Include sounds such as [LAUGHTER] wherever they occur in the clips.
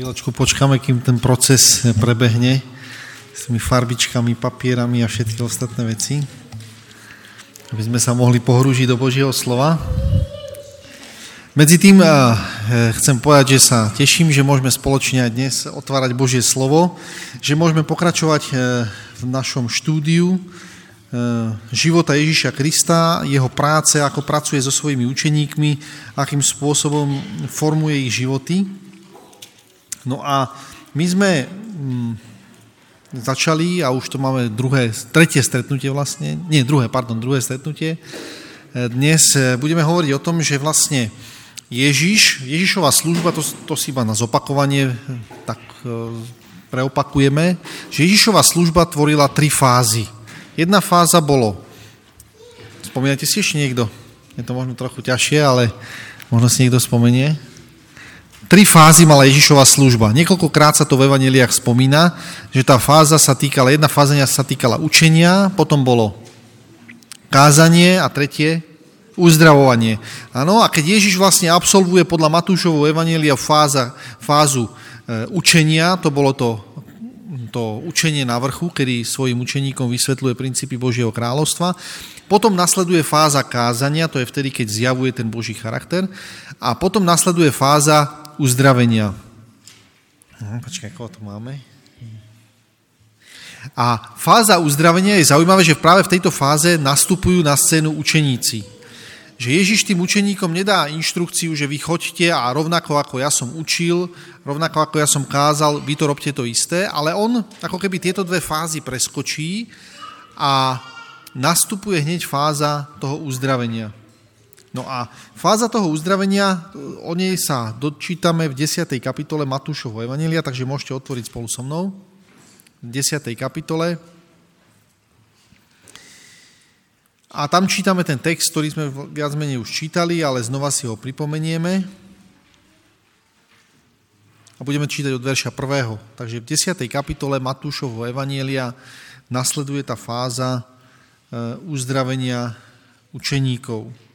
Chvíľočku počkáme, kým ten proces prebehne s tými farbičkami, papierami a všetky ostatné veci, aby sme sa mohli pohrúžiť do Božieho slova. Medzi tým eh, chcem povedať, že sa teším, že môžeme spoločne aj dnes otvárať Božie slovo, že môžeme pokračovať eh, v našom štúdiu eh, života Ježíša Krista, jeho práce, ako pracuje so svojimi učeníkmi, akým spôsobom formuje ich životy. No a my sme mm, začali, a už to máme druhé, tretie stretnutie vlastne, nie druhé, pardon, druhé stretnutie. E, dnes e, budeme hovoriť o tom, že vlastne Ježiš, Ježišová služba, to, to si iba na zopakovanie, tak e, preopakujeme, že Ježišová služba tvorila tri fázy. Jedna fáza bolo, spomínate si ešte niekto? Je to možno trochu ťažšie, ale možno si niekto spomenie. Tri fázy mala Ježišova služba. Niekoľkokrát sa to v evaneliách spomína, že tá fáza sa týkala, jedna fáza sa týkala učenia, potom bolo kázanie a tretie uzdravovanie. Áno, a keď Ježiš vlastne absolvuje podľa Matúšovho evanelia fáza, fázu e, učenia, to bolo to, to učenie na vrchu, kedy svojim učeníkom vysvetľuje princípy Božieho kráľovstva. Potom nasleduje fáza kázania, to je vtedy, keď zjavuje ten Boží charakter. A potom nasleduje fáza uzdravenia. Počkaj, ako to máme? A fáza uzdravenia je zaujímavé, že práve v tejto fáze nastupujú na scénu učeníci. Že Ježiš tým učeníkom nedá inštrukciu, že vy choďte a rovnako ako ja som učil, rovnako ako ja som kázal, vy to robte to isté, ale on ako keby tieto dve fázy preskočí a nastupuje hneď fáza toho uzdravenia. No a fáza toho uzdravenia, o nej sa dočítame v 10. kapitole Matúšovho Evanelia, takže môžete otvoriť spolu so mnou. V 10. kapitole. A tam čítame ten text, ktorý sme viac menej už čítali, ale znova si ho pripomenieme. A budeme čítať od verša 1. Takže v 10. kapitole Matúšovho Evanielia nasleduje tá fáza eh, uzdravenia učeníkov.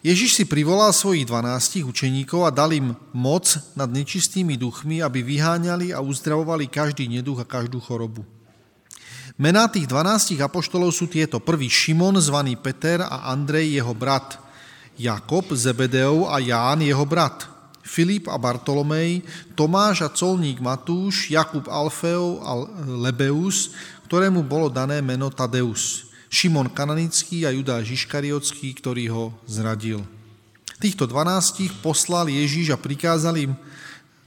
Ježiš si privolal svojich dvanástich učeníkov a dal im moc nad nečistými duchmi, aby vyháňali a uzdravovali každý neduch a každú chorobu. Mená tých dvanástich apoštolov sú tieto. Prvý Šimon, zvaný Peter a Andrej, jeho brat. Jakob, Zebedeov a Ján, jeho brat. Filip a Bartolomej, Tomáš a colník Matúš, Jakub Alfeov a Lebeus, ktorému bolo dané meno Tadeus. Šimon Kananický a Judáš Iškariotský, ktorý ho zradil. Týchto dvanástich poslal Ježíš a prikázal im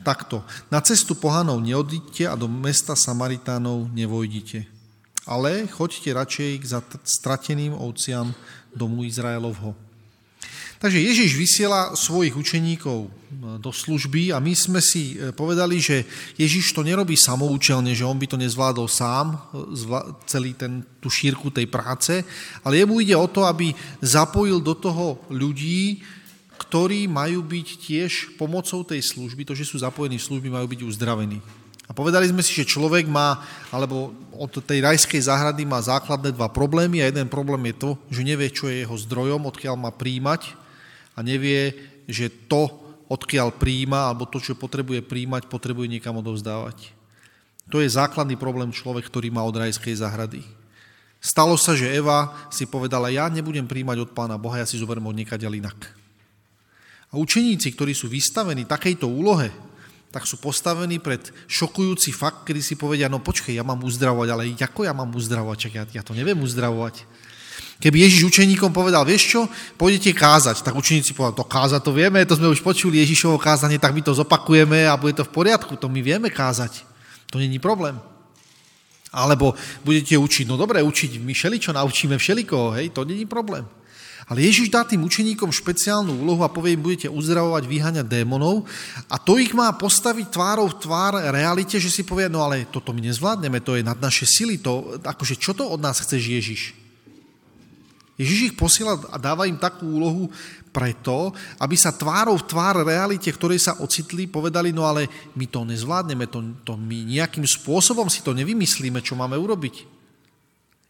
takto. Na cestu pohanov neodíďte a do mesta Samaritánov nevojdite. Ale choďte radšej k strateným ovciam domu Izraelovho. Takže Ježiš vysiela svojich učeníkov e, do služby a my sme si e, povedali, že Ježiš to nerobí samoučelne, že on by to nezvládol sám, e, celý ten, tú šírku tej práce, ale jemu ide o to, aby zapojil do toho ľudí, ktorí majú byť tiež pomocou tej služby, to, že sú zapojení v služby, majú byť uzdravení. A povedali sme si, že človek má, alebo od tej rajskej záhrady má základné dva problémy a jeden problém je to, že nevie, čo je jeho zdrojom, odkiaľ má príjmať a nevie, že to, odkiaľ príjma, alebo to, čo potrebuje príjmať, potrebuje niekam odovzdávať. To je základný problém človek, ktorý má od rajskej zahrady. Stalo sa, že Eva si povedala, ja nebudem príjmať od pána Boha, ja si zoberiem od niekaďal inak. A učeníci, ktorí sú vystavení takejto úlohe, tak sú postavení pred šokujúci fakt, kedy si povedia, no počkej, ja mám uzdravovať, ale ako ja mám uzdravovať, čak ja, ja to neviem uzdravovať. Keby Ježiš učeníkom povedal, vieš čo, pôjdete kázať, tak učeníci povedali, to kázať to vieme, to sme už počuli Ježišovo kázanie, tak my to zopakujeme a bude to v poriadku, to my vieme kázať. To není problém. Alebo budete učiť, no dobre, učiť, my všeličo naučíme všelikoho, hej, to není problém. Ale Ježiš dá tým učeníkom špeciálnu úlohu a povie im, budete uzdravovať, vyháňať démonov a to ich má postaviť tvárou v tvár realite, že si povie, no ale toto my nezvládneme, to je nad naše sily, to, akože čo to od nás chceš Ježiš? Ježiš ich posiela a dáva im takú úlohu preto, aby sa tvárou v tvár realite, ktorej sa ocitli, povedali, no ale my to nezvládneme, to, to my nejakým spôsobom si to nevymyslíme, čo máme urobiť.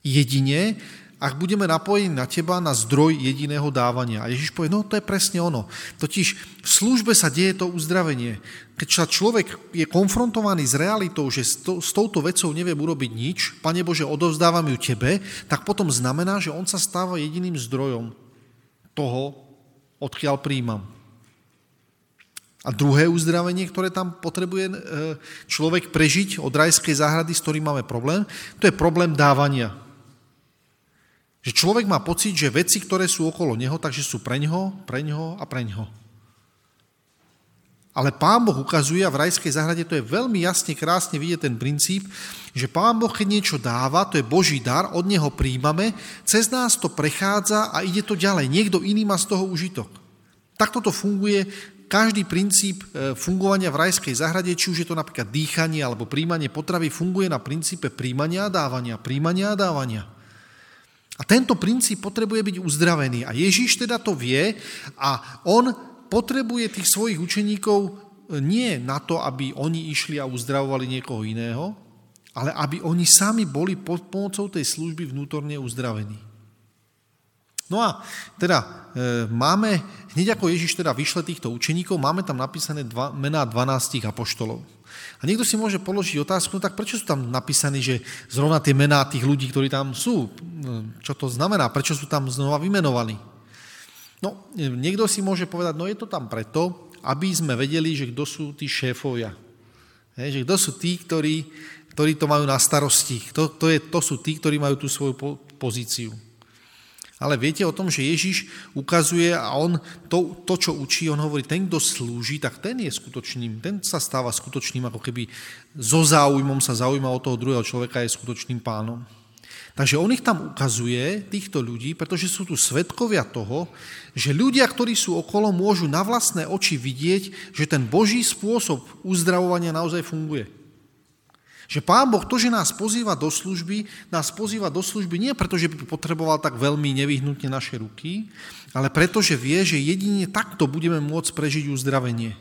Jedine, ak budeme napojení na teba na zdroj jediného dávania. A Ježiš povie, no to je presne ono. Totiž v službe sa deje to uzdravenie. Keď sa človek je konfrontovaný s realitou, že s, to, s touto vecou neviem urobiť nič, Pane Bože, odovzdávam ju Tebe, tak potom znamená, že on sa stáva jediným zdrojom toho, odkiaľ príjmam. A druhé uzdravenie, ktoré tam potrebuje e, človek prežiť od rajskej záhrady, s ktorým máme problém, to je problém dávania. Že človek má pocit, že veci, ktoré sú okolo neho, takže sú pre ňoho, pre ňoho a pre ňoho. Ale Pán Boh ukazuje, a v rajskej zahrade to je veľmi jasne, krásne vidieť ten princíp, že Pán Boh, keď niečo dáva, to je Boží dar, od Neho príjmame, cez nás to prechádza a ide to ďalej. Niekto iný má z toho užitok. Takto to funguje každý princíp e, fungovania v rajskej zahrade, či už je to napríklad dýchanie alebo príjmanie potravy, funguje na princípe príjmania a dávania, príjmania a dávania. A tento princíp potrebuje byť uzdravený. A Ježíš teda to vie a on potrebuje tých svojich učeníkov e, nie na to, aby oni išli a uzdravovali niekoho iného, ale aby oni sami boli pod pomocou tej služby vnútorne uzdravení. No a teda e, máme, hneď ako Ježiš teda vyšle týchto učeníkov, máme tam napísané dva, mená 12 apoštolov. A niekto si môže položiť otázku, no tak prečo sú tam napísaní, že zrovna tie mená tých ľudí, ktorí tam sú, čo to znamená, prečo sú tam znova vymenovaní? No, niekto si môže povedať, no je to tam preto, aby sme vedeli, že kto sú tí šéfovia. He, že kto sú tí, ktorí, ktorí to majú na starosti. To, to, je, to sú tí, ktorí majú tú svoju pozíciu. Ale viete o tom, že Ježiš ukazuje a on to, to, čo učí, on hovorí, ten, kto slúži, tak ten je skutočným, ten sa stáva skutočným, ako keby so záujmom sa zaujíma o toho druhého človeka, je skutočným pánom. Takže on ich tam ukazuje, týchto ľudí, pretože sú tu svetkovia toho, že ľudia, ktorí sú okolo, môžu na vlastné oči vidieť, že ten Boží spôsob uzdravovania naozaj funguje. Že Pán Boh to, že nás pozýva do služby, nás pozýva do služby nie preto, že by potreboval tak veľmi nevyhnutne naše ruky, ale preto, že vie, že jedine takto budeme môcť prežiť uzdravenie.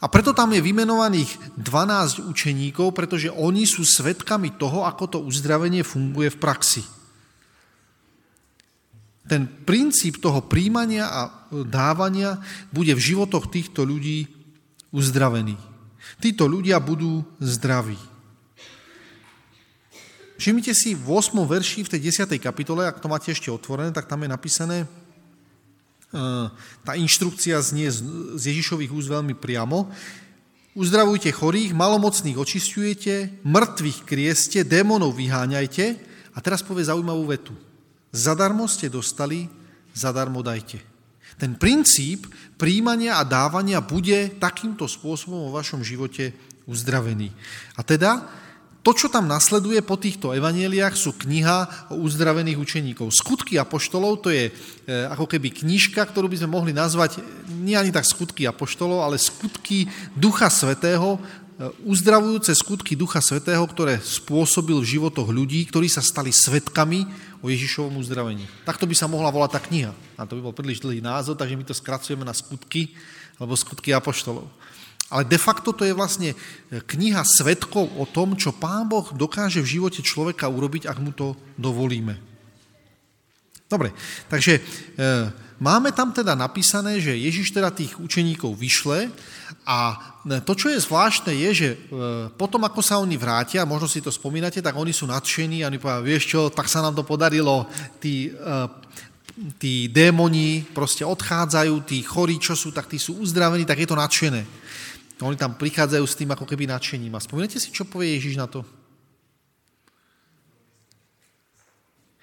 A preto tam je vymenovaných 12 učeníkov, pretože oni sú svetkami toho, ako to uzdravenie funguje v praxi. Ten princíp toho príjmania a dávania bude v životoch týchto ľudí uzdravený. Títo ľudia budú zdraví. Všimnite si v 8. verši v tej 10. kapitole, ak to máte ešte otvorené, tak tam je napísané, e, tá inštrukcia znie z Ježišových úst veľmi priamo. Uzdravujte chorých, malomocných očistujete, mŕtvych krieste, démonov vyháňajte. A teraz povie zaujímavú vetu. Zadarmo ste dostali, zadarmo dajte. Ten princíp príjmania a dávania bude takýmto spôsobom vo vašom živote uzdravený. A teda to, čo tam nasleduje po týchto evanieliách, sú kniha o uzdravených učeníkov. Skutky apoštolov, to je e, ako keby knižka, ktorú by sme mohli nazvať nie ani tak skutky apoštolov, ale skutky Ducha Svetého, e, uzdravujúce skutky Ducha Svetého, ktoré spôsobil v životoch ľudí, ktorí sa stali svetkami o Ježišovom uzdravení. Takto by sa mohla volať tá kniha. A to by bol príliš dlhý názov, takže my to skracujeme na skutky, alebo skutky apoštolov. Ale de facto to je vlastne e, kniha svetkov o tom, čo Pán Boh dokáže v živote človeka urobiť, ak mu to dovolíme. Dobre, takže e, máme tam teda napísané, že Ježiš teda tých učeníkov vyšle a e, to, čo je zvláštne, je, že e, potom, ako sa oni vrátia, možno si to spomínate, tak oni sú nadšení a oni povedia, vieš čo, tak sa nám to podarilo, tí, e, tí démoni proste odchádzajú, tí chorí, čo sú, tak tí sú uzdravení, tak je to nadšené. Oni tam prichádzajú s tým ako keby nadšením. A spomínate si, čo povie Ježiš na to?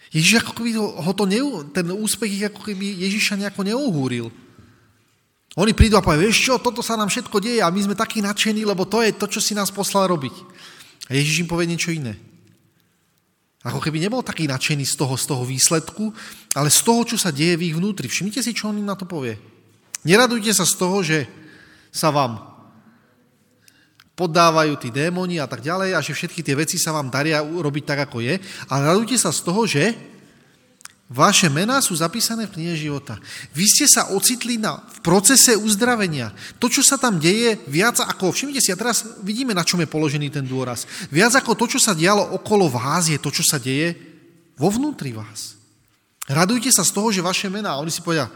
Ježiš ako keby ho to ne, ten úspech ich ako keby Ježiša nejako neuhúril. Oni prídu a povedia, vieš čo, toto sa nám všetko deje a my sme takí nadšení, lebo to je to, čo si nás poslal robiť. A Ježiš im povie niečo iné. Ako keby nebol taký nadšený z toho, z toho výsledku, ale z toho, čo sa deje v ich vnútri. Všimnite si, čo on im na to povie. Neradujte sa z toho, že sa vám poddávajú tí démoni a tak ďalej a že všetky tie veci sa vám daria urobiť tak, ako je. Ale radujte sa z toho, že vaše mená sú zapísané v knihe života. Vy ste sa ocitli na, v procese uzdravenia. To, čo sa tam deje, viac ako, všimnite si, a teraz vidíme, na čom je položený ten dôraz. Viac ako to, čo sa dialo okolo vás, je to, čo sa deje vo vnútri vás. Radujte sa z toho, že vaše mená, a oni si povedia,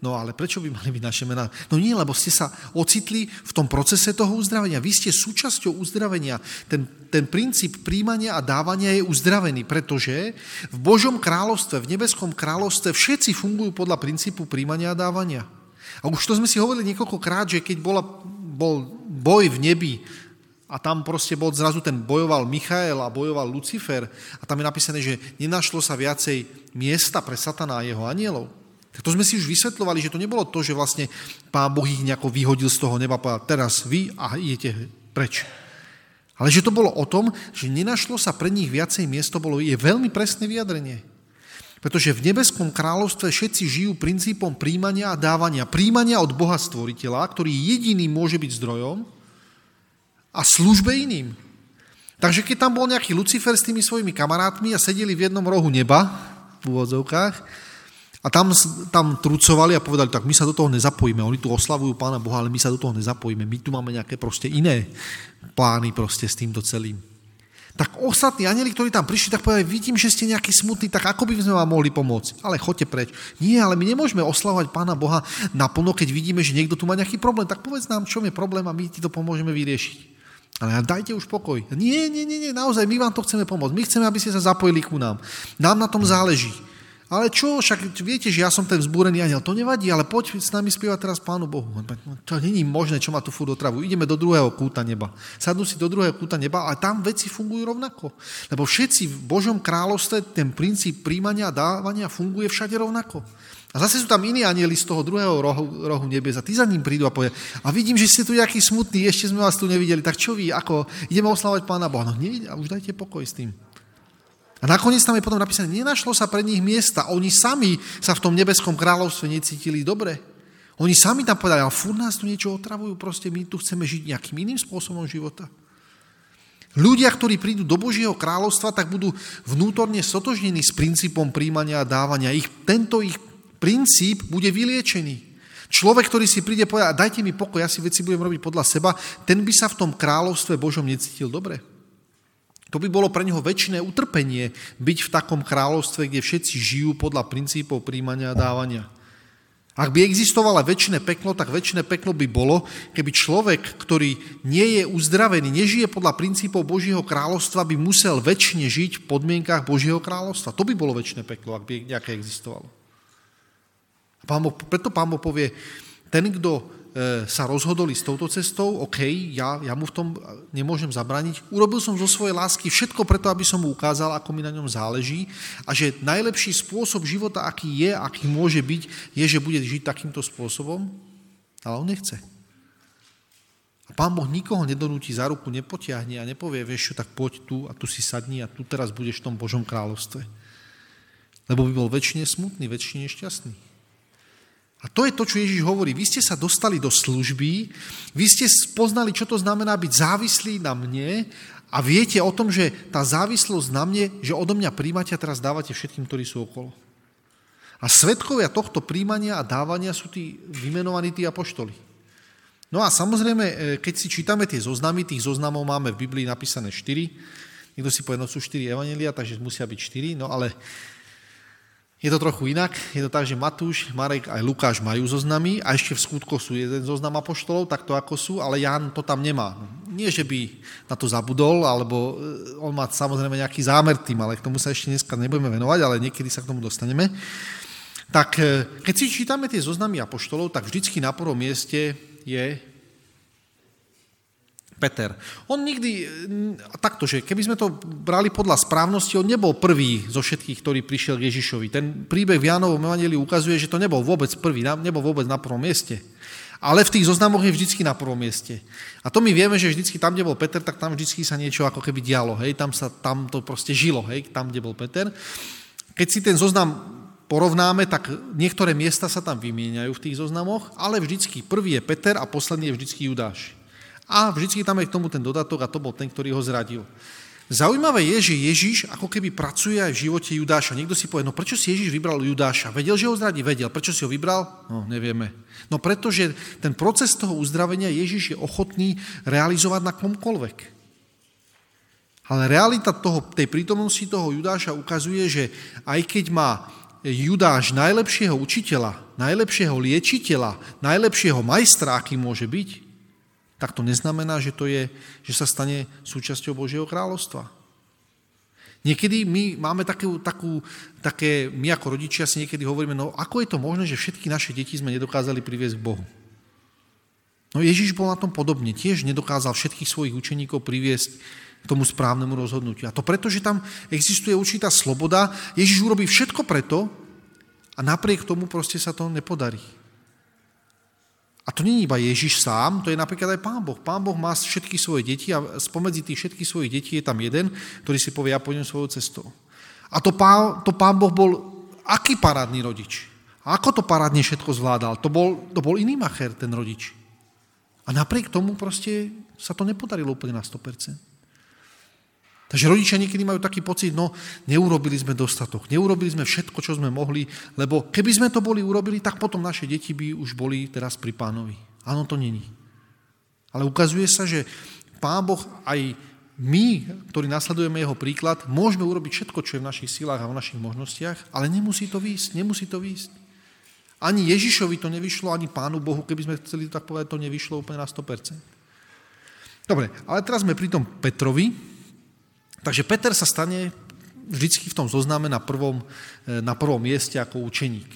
No ale prečo by mali byť naše mená? No nie, lebo ste sa ocitli v tom procese toho uzdravenia. Vy ste súčasťou uzdravenia. Ten, ten princíp príjmania a dávania je uzdravený, pretože v Božom kráľovstve, v nebeskom kráľovstve všetci fungujú podľa princípu príjmania a dávania. A už to sme si hovorili niekoľkokrát, že keď bola, bol boj v nebi a tam proste bol zrazu ten bojoval Michael a bojoval Lucifer a tam je napísané, že nenašlo sa viacej miesta pre satana a jeho anielov. Tak to sme si už vysvetľovali, že to nebolo to, že vlastne pán Boh ich nejako vyhodil z toho neba a povedal, teraz vy a idete preč. Ale že to bolo o tom, že nenašlo sa pre nich viacej miesto, bolo, je veľmi presné vyjadrenie. Pretože v nebeskom kráľovstve všetci žijú princípom príjmania a dávania. Príjmania od Boha stvoriteľa, ktorý jediný môže byť zdrojom a službe iným. Takže keď tam bol nejaký Lucifer s tými svojimi kamarátmi a sedeli v jednom rohu neba, v úvodzovkách, a tam, tam trucovali a povedali, tak my sa do toho nezapojíme. Oni tu oslavujú Pána Boha, ale my sa do toho nezapojíme. My tu máme nejaké proste iné plány proste s týmto celým. Tak ostatní anieli, ktorí tam prišli, tak povedali, vidím, že ste nejaký smutný, tak ako by sme vám mohli pomôcť? Ale choďte preč. Nie, ale my nemôžeme oslavovať Pána Boha naplno, keď vidíme, že niekto tu má nejaký problém. Tak povedz nám, čo je problém a my ti to pomôžeme vyriešiť. Ale dajte už pokoj. Nie, nie, nie, nie, naozaj, my vám to chceme pomôcť. My chceme, aby ste sa zapojili ku nám. Nám na tom záleží. Ale čo, však viete, že ja som ten vzbúrený aniel, to nevadí, ale poď s nami spievať teraz Pánu Bohu. To není možné, čo ma tu furt otravujú. Ideme do druhého kúta neba. Sadnú si do druhého kúta neba a tam veci fungujú rovnako. Lebo všetci v Božom kráľovstve ten princíp príjmania a dávania funguje všade rovnako. A zase sú tam iní anieli z toho druhého rohu, rohu nebes a tí za ním prídu a povedia, a vidím, že ste tu nejaký smutný, ešte sme vás tu nevideli, tak čo vy, ako, ideme oslavať Pána Boha. No nie, a už dajte pokoj s tým. A nakoniec tam je potom napísané, nenašlo sa pre nich miesta. Oni sami sa v tom nebeskom kráľovstve necítili dobre. Oni sami tam povedali, ale furt nás tu niečo otravujú, proste my tu chceme žiť nejakým iným spôsobom života. Ľudia, ktorí prídu do Božieho kráľovstva, tak budú vnútorne sotožnení s princípom príjmania a dávania. Ich, tento ich princíp bude vyliečený. Človek, ktorý si príde povedať, dajte mi pokoj, ja si veci budem robiť podľa seba, ten by sa v tom kráľovstve Božom necítil dobre. To by bolo pre neho väčšiné utrpenie byť v takom kráľovstve, kde všetci žijú podľa princípov príjmania a dávania. Ak by existovalo väčšie peklo, tak väčšie peklo by bolo, keby človek, ktorý nie je uzdravený, nežije podľa princípov Božieho kráľovstva, by musel väčšine žiť v podmienkách Božieho kráľovstva. To by bolo väčšie peklo, ak by nejaké existovalo. Pán Boh, preto pán Boh povie, ten, kto sa rozhodol s touto cestou, OK, ja, ja mu v tom nemôžem zabraniť. Urobil som zo svojej lásky všetko preto, aby som mu ukázal, ako mi na ňom záleží a že najlepší spôsob života, aký je, aký môže byť, je, že bude žiť takýmto spôsobom, ale on nechce. A pán Boh nikoho nedonúti za ruku, nepotiahne a nepovie, vieš čo, tak poď tu a tu si sadni a tu teraz budeš v tom Božom kráľovstve. Lebo by bol väčšine smutný, väčšine šťastný. A to je to, čo Ježiš hovorí. Vy ste sa dostali do služby, vy ste poznali, čo to znamená byť závislí na mne a viete o tom, že tá závislosť na mne, že odo mňa príjmate a teraz dávate všetkým, ktorí sú okolo. A svetkovia tohto príjmania a dávania sú tí vymenovaní tí apoštoli. No a samozrejme, e, keď si čítame tie zoznamy, tých zoznamov máme v Biblii napísané 4. Niekto si povie, no sú 4 evanelia, takže musia byť 4, no ale je to trochu inak. Je to tak, že Matúš, Marek aj Lukáš majú zoznamy a ešte v skutkoch sú jeden zoznam apoštolov, takto ako sú, ale Jan to tam nemá. Nie, že by na to zabudol, alebo e, on má samozrejme nejaký zámer tým, ale k tomu sa ešte dneska nebudeme venovať, ale niekedy sa k tomu dostaneme. Tak e, keď si čítame tie zoznamy apoštolov, tak vždycky na prvom mieste je Peter. On nikdy, takto, že keby sme to brali podľa správnosti, on nebol prvý zo všetkých, ktorý prišiel k Ježišovi. Ten príbeh v Jánovom Evangeliu ukazuje, že to nebol vôbec prvý, nebol vôbec na prvom mieste. Ale v tých zoznamoch je vždycky na prvom mieste. A to my vieme, že vždycky tam, kde bol Peter, tak tam vždycky sa niečo ako keby dialo. Hej? Tam, sa, tam to proste žilo, hej? tam, kde bol Peter. Keď si ten zoznam porovnáme, tak niektoré miesta sa tam vymieňajú v tých zoznamoch, ale vždycky prvý je Peter a posledný je vždycky Judáš. A vždycky tam je k tomu ten dodatok a to bol ten, ktorý ho zradil. Zaujímavé je, že Ježiš ako keby pracuje aj v živote Judáša. Niekto si povie, no prečo si Ježiš vybral Judáša? Vedel, že ho zradí? Vedel. Prečo si ho vybral? No, nevieme. No pretože ten proces toho uzdravenia Ježiš je ochotný realizovať na komkoľvek. Ale realita toho, tej prítomnosti toho Judáša ukazuje, že aj keď má Judáš najlepšieho učiteľa, najlepšieho liečiteľa, najlepšieho majstra, aký môže byť, tak to neznamená, že, to je, že sa stane súčasťou Božieho kráľovstva. Niekedy my máme takú, takú, také, my ako rodičia si niekedy hovoríme, no ako je to možné, že všetky naše deti sme nedokázali priviesť k Bohu. No Ježiš bol na tom podobne, tiež nedokázal všetkých svojich učeníkov priviesť k tomu správnemu rozhodnutiu. A to preto, že tam existuje určitá sloboda, Ježiš urobí všetko preto a napriek tomu proste sa to nepodarí. A to je iba Ježiš sám, to je napríklad aj Pán Boh. Pán Boh má všetky svoje deti a spomedzi tých všetkých svojich detí je tam jeden, ktorý si povie, ja pôjdem svojou cestou. A to pán, to pán Boh bol aký parádny rodič? A ako to parádne všetko zvládal? To bol, to bol iný macher, ten rodič. A napriek tomu proste sa to nepodarilo úplne na 100%. Takže rodičia niekedy majú taký pocit, no neurobili sme dostatok, neurobili sme všetko, čo sme mohli, lebo keby sme to boli urobili, tak potom naše deti by už boli teraz pri pánovi. Áno, to není. Ale ukazuje sa, že pán Boh aj my, ktorí nasledujeme jeho príklad, môžeme urobiť všetko, čo je v našich silách a v našich možnostiach, ale nemusí to výjsť, nemusí to výjsť. Ani Ježišovi to nevyšlo, ani Pánu Bohu, keby sme chceli tak povedať, to nevyšlo úplne na 100%. Dobre, ale teraz sme pri tom Petrovi, Takže Peter sa stane vždycky v tom zozname na prvom, e, na prvom mieste ako učeník.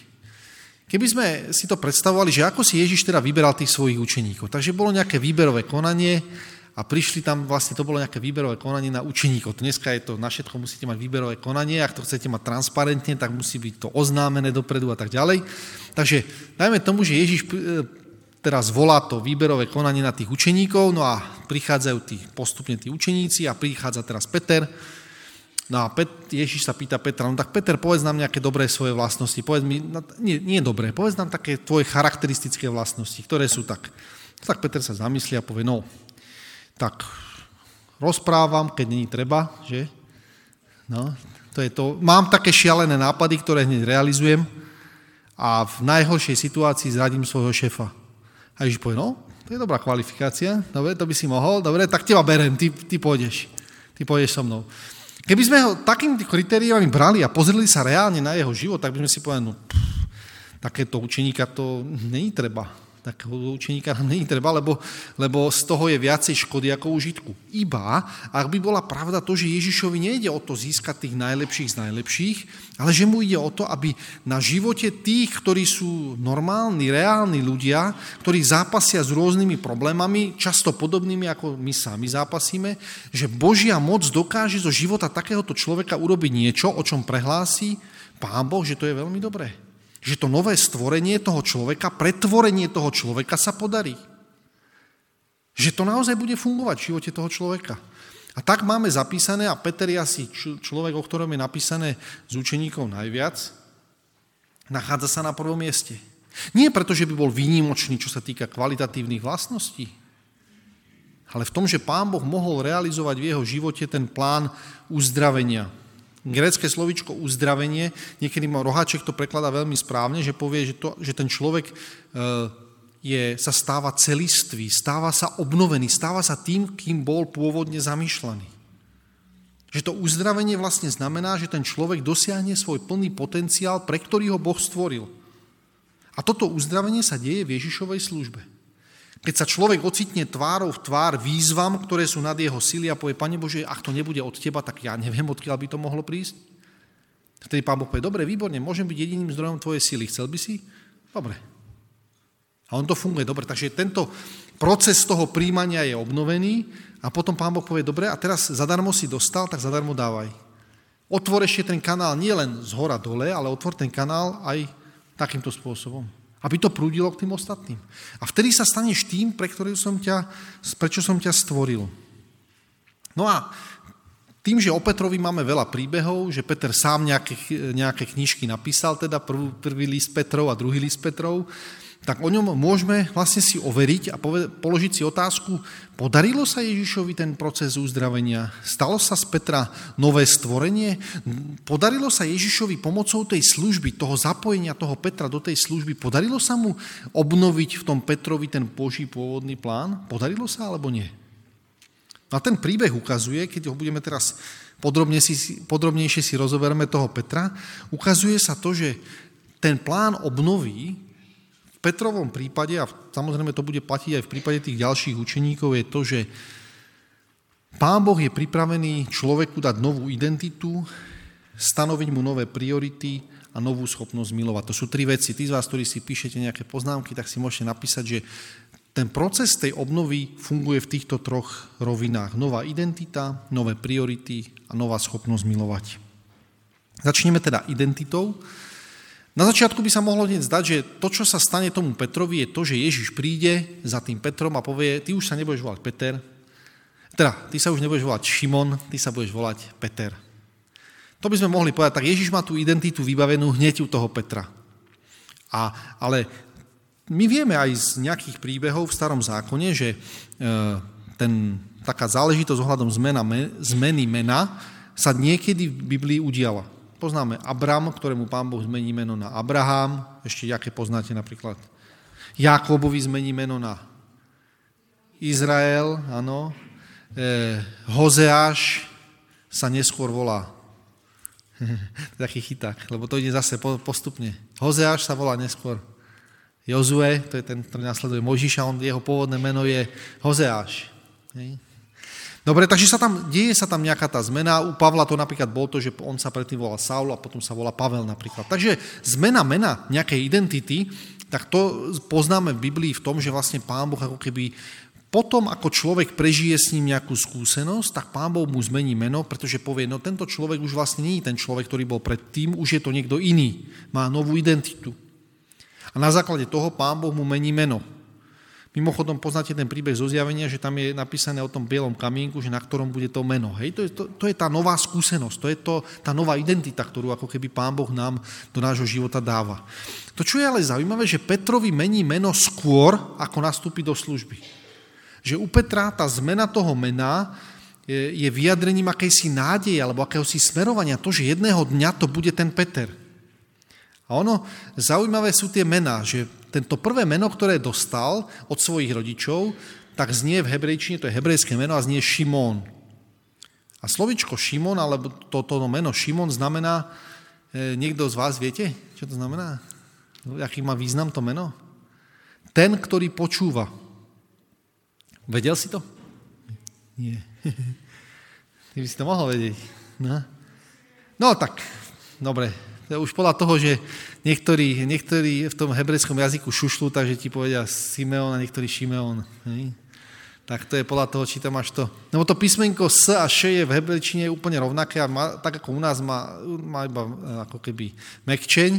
Keby sme si to predstavovali, že ako si Ježiš teda vyberal tých svojich učeníkov. Takže bolo nejaké výberové konanie a prišli tam, vlastne to bolo nejaké výberové konanie na učeníkov. Dneska je to, na všetko musíte mať výberové konanie, ak to chcete mať transparentne, tak musí byť to oznámené dopredu a tak ďalej. Takže dajme tomu, že Ježiš e, teraz volá to výberové konanie na tých učeníkov, no a prichádzajú tí, postupne tí učeníci a prichádza teraz Peter. No a Pet, Ježiš sa pýta Petra, no tak Peter, povedz nám nejaké dobré svoje vlastnosti, povedz mi, no, nie, nie dobré, povedz nám také tvoje charakteristické vlastnosti, ktoré sú tak. Tak Peter sa zamyslí a povie, no, tak rozprávam, keď není treba, že? No, to je to. Mám také šialené nápady, ktoré hneď realizujem a v najhoršej situácii zradím svojho šefa. A Ježiš povie, no, to je dobrá kvalifikácia, dobre, to by si mohol, dobre, tak teba berem, ty, ty pôjdeš, ty pôjdeš so mnou. Keby sme ho takým kritériami brali a pozreli sa reálne na jeho život, tak by sme si povedali, no, pff, takéto učeníka to není treba takého učeníka nám není treba, lebo, lebo z toho je viacej škody ako užitku. Iba, ak by bola pravda to, že Ježišovi nejde o to získať tých najlepších z najlepších, ale že mu ide o to, aby na živote tých, ktorí sú normálni, reálni ľudia, ktorí zápasia s rôznymi problémami, často podobnými, ako my sami zápasíme, že Božia moc dokáže zo života takéhoto človeka urobiť niečo, o čom prehlási Pán Boh, že to je veľmi dobré že to nové stvorenie toho človeka, pretvorenie toho človeka sa podarí. Že to naozaj bude fungovať v živote toho človeka. A tak máme zapísané, a Peter je asi človek, o ktorom je napísané z učeníkov najviac, nachádza sa na prvom mieste. Nie preto, že by bol výnimočný, čo sa týka kvalitatívnych vlastností, ale v tom, že Pán Boh mohol realizovať v jeho živote ten plán uzdravenia, Grécké slovičko uzdravenie, niekedy má Roháček to prekladá veľmi správne, že povie, že, to, že ten človek e, je, sa stáva celistvý, stáva sa obnovený, stáva sa tým, kým bol pôvodne zamýšľaný. Že to uzdravenie vlastne znamená, že ten človek dosiahne svoj plný potenciál, pre ktorý ho Boh stvoril. A toto uzdravenie sa deje v Ježišovej službe. Keď sa človek ocitne tvárou v tvár výzvam, ktoré sú nad jeho sily a povie, Pane Bože, ak to nebude od teba, tak ja neviem, odkiaľ by to mohlo prísť. Vtedy pán Boh povie, dobre, výborne, môžem byť jediným zdrojom tvojej sily. Chcel by si? Dobre. A on to funguje dobre. Takže tento proces toho príjmania je obnovený a potom pán Boh povie, dobre, a teraz zadarmo si dostal, tak zadarmo dávaj. Otvor ešte ten kanál nie len z hora dole, ale otvor ten kanál aj takýmto spôsobom aby to prúdilo k tým ostatným. A vtedy sa staneš tým, pre ktorý som ťa, prečo som ťa stvoril. No a tým, že o Petrovi máme veľa príbehov, že Peter sám nejaké, nejaké knižky napísal, teda prvý, prvý list Petrov a druhý list Petrov, tak o ňom môžeme vlastne si overiť a položiť si otázku, podarilo sa Ježišovi ten proces uzdravenia? Stalo sa z Petra nové stvorenie? Podarilo sa Ježišovi pomocou tej služby, toho zapojenia toho Petra do tej služby, podarilo sa mu obnoviť v tom Petrovi ten Boží pôvodný plán? Podarilo sa alebo nie? A ten príbeh ukazuje, keď ho budeme teraz podrobne si, podrobnejšie si rozoberme toho Petra, ukazuje sa to, že ten plán obnovy v Petrovom prípade, a samozrejme to bude platiť aj v prípade tých ďalších učeníkov, je to, že Pán Boh je pripravený človeku dať novú identitu, stanoviť mu nové priority a novú schopnosť milovať. To sú tri veci. Tí z vás, ktorí si píšete nejaké poznámky, tak si môžete napísať, že ten proces tej obnovy funguje v týchto troch rovinách. Nová identita, nové priority a nová schopnosť milovať. Začneme teda identitou. Na začiatku by sa mohlo hneď zdať, že to, čo sa stane tomu Petrovi, je to, že Ježiš príde za tým Petrom a povie, ty už sa nebudeš volať Peter, teda, ty sa už nebudeš volať Šimon, ty sa budeš volať Peter. To by sme mohli povedať, tak Ježiš má tú identitu vybavenú hneď u toho Petra. A, ale my vieme aj z nejakých príbehov v starom zákone, že e, ten, taká záležitosť ohľadom zmena, zmeny mena sa niekedy v Biblii udiala. Poznáme Abram, ktorému pán Boh zmení meno na Abraham, ešte aké poznáte napríklad. Jakobovi zmení meno na Izrael, áno. E, Hozeáš sa neskôr volá [LAUGHS] taký chyták, lebo to ide zase postupne. Hozeáš sa volá neskôr Jozue, to je ten, ktorý následuje Mojžiša, on, jeho pôvodné meno je Hozeáš. Dobre, takže sa tam, deje sa tam nejaká tá zmena. U Pavla to napríklad bolo to, že on sa predtým volal Saul a potom sa volá Pavel napríklad. Takže zmena mena nejakej identity, tak to poznáme v Biblii v tom, že vlastne Pán Boh ako keby potom, ako človek prežije s ním nejakú skúsenosť, tak Pán Boh mu zmení meno, pretože povie, no tento človek už vlastne nie je ten človek, ktorý bol predtým, už je to niekto iný, má novú identitu. A na základe toho pán Boh mu mení meno. Mimochodom poznáte ten príbeh zo zjavenia, že tam je napísané o tom bielom kamienku, že na ktorom bude to meno. Hej? To, je, to, to je tá nová skúsenosť, to je to, tá nová identita, ktorú ako keby Pán Boh nám do nášho života dáva. To, čo je ale zaujímavé, že Petrovi mení meno skôr, ako nastúpi do služby. Že u Petra tá zmena toho mena je, je vyjadrením akejsi nádeje alebo akéhosi smerovania, to, že jedného dňa to bude ten Peter – a ono, zaujímavé sú tie mená, že tento prvé meno, ktoré dostal od svojich rodičov, tak znie v hebrejčine, to je hebrejské meno a znie Šimón. A slovičko Šimón, alebo toto to meno Šimón znamená, e, niekto z vás viete, čo to znamená? Aký má význam to meno? Ten, ktorý počúva. Vedel si to? Nie. [LAUGHS] Ty by si to mohol vedieť. No, no tak, dobre, už podľa toho, že niektorí, niektorí v tom hebrejskom jazyku šušľú, takže ti povedia Simeon a niektorý Šimeon. Tak to je podľa toho, či tam máš to. Lebo to písmenko S a Š je v hebrejčine úplne rovnaké a má, tak ako u nás má, má iba e, ako keby mekčeň,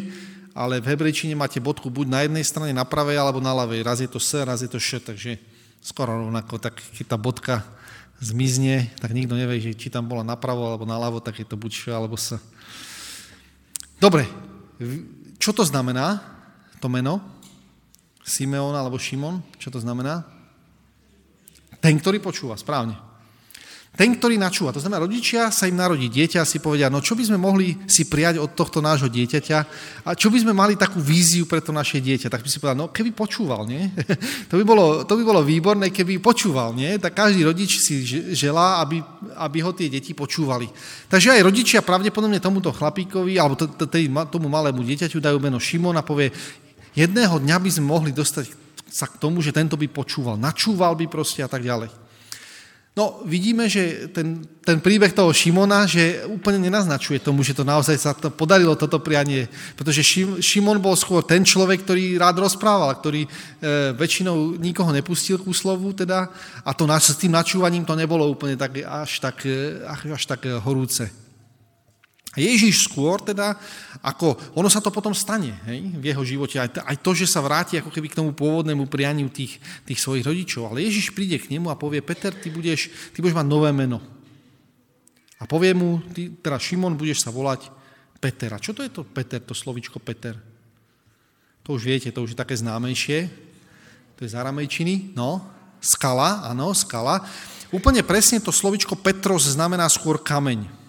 ale v hebrejčine máte bodku buď na jednej strane na pravej alebo na ľavej. Raz je to S, raz je to Š, takže skoro rovnako. Tak keď tá bodka zmizne, tak nikto nevie, že či tam bola napravo alebo naľavo, tak je to buď Š alebo S. Dobre, čo to znamená, to meno? Simeon alebo Šimon? Čo to znamená? Ten, ktorý počúva, správne. Ten, ktorý načúva, to znamená, rodičia sa im narodí dieťa a si povedia, no čo by sme mohli si prijať od tohto nášho dieťaťa a čo by sme mali takú víziu pre to naše dieťa. Tak by si povedal, no keby počúval, nie? [LAUGHS] to, by bolo, to by bolo výborné, keby počúval, nie? Tak každý rodič si želá, aby, aby ho tie deti počúvali. Takže aj rodičia pravdepodobne tomuto chlapíkovi alebo tomu malému dieťaťu dajú meno Šimon a povie, jedného dňa by sme mohli dostať sa k tomu, že tento by počúval, načúval by proste a tak ďalej. No, vidíme, že ten, ten príbeh toho Šimona, že úplne nenaznačuje tomu, že to naozaj sa to podarilo toto prianie, pretože Šim, Šimon bol skôr ten človek, ktorý rád rozprával, ktorý e, väčšinou nikoho nepustil ku slovu, teda, a to s tým načúvaním to nebolo úplne tak, až, tak, e, až, tak horúce. A Ježiš skôr teda, ako ono sa to potom stane hej, v jeho živote, aj, aj to, že sa vráti ako keby k tomu pôvodnému prianiu tých, tých svojich rodičov. Ale Ježiš príde k nemu a povie, Peter, ty budeš, ty budeš mať nové meno. A povie mu, ty, teda Šimon, budeš sa volať Peter. A čo to je to Peter, to slovičko Peter? To už viete, to už je také známejšie. To je z aramejčiny, no. Skala, áno, skala. Úplne presne to slovičko Petros znamená skôr kameň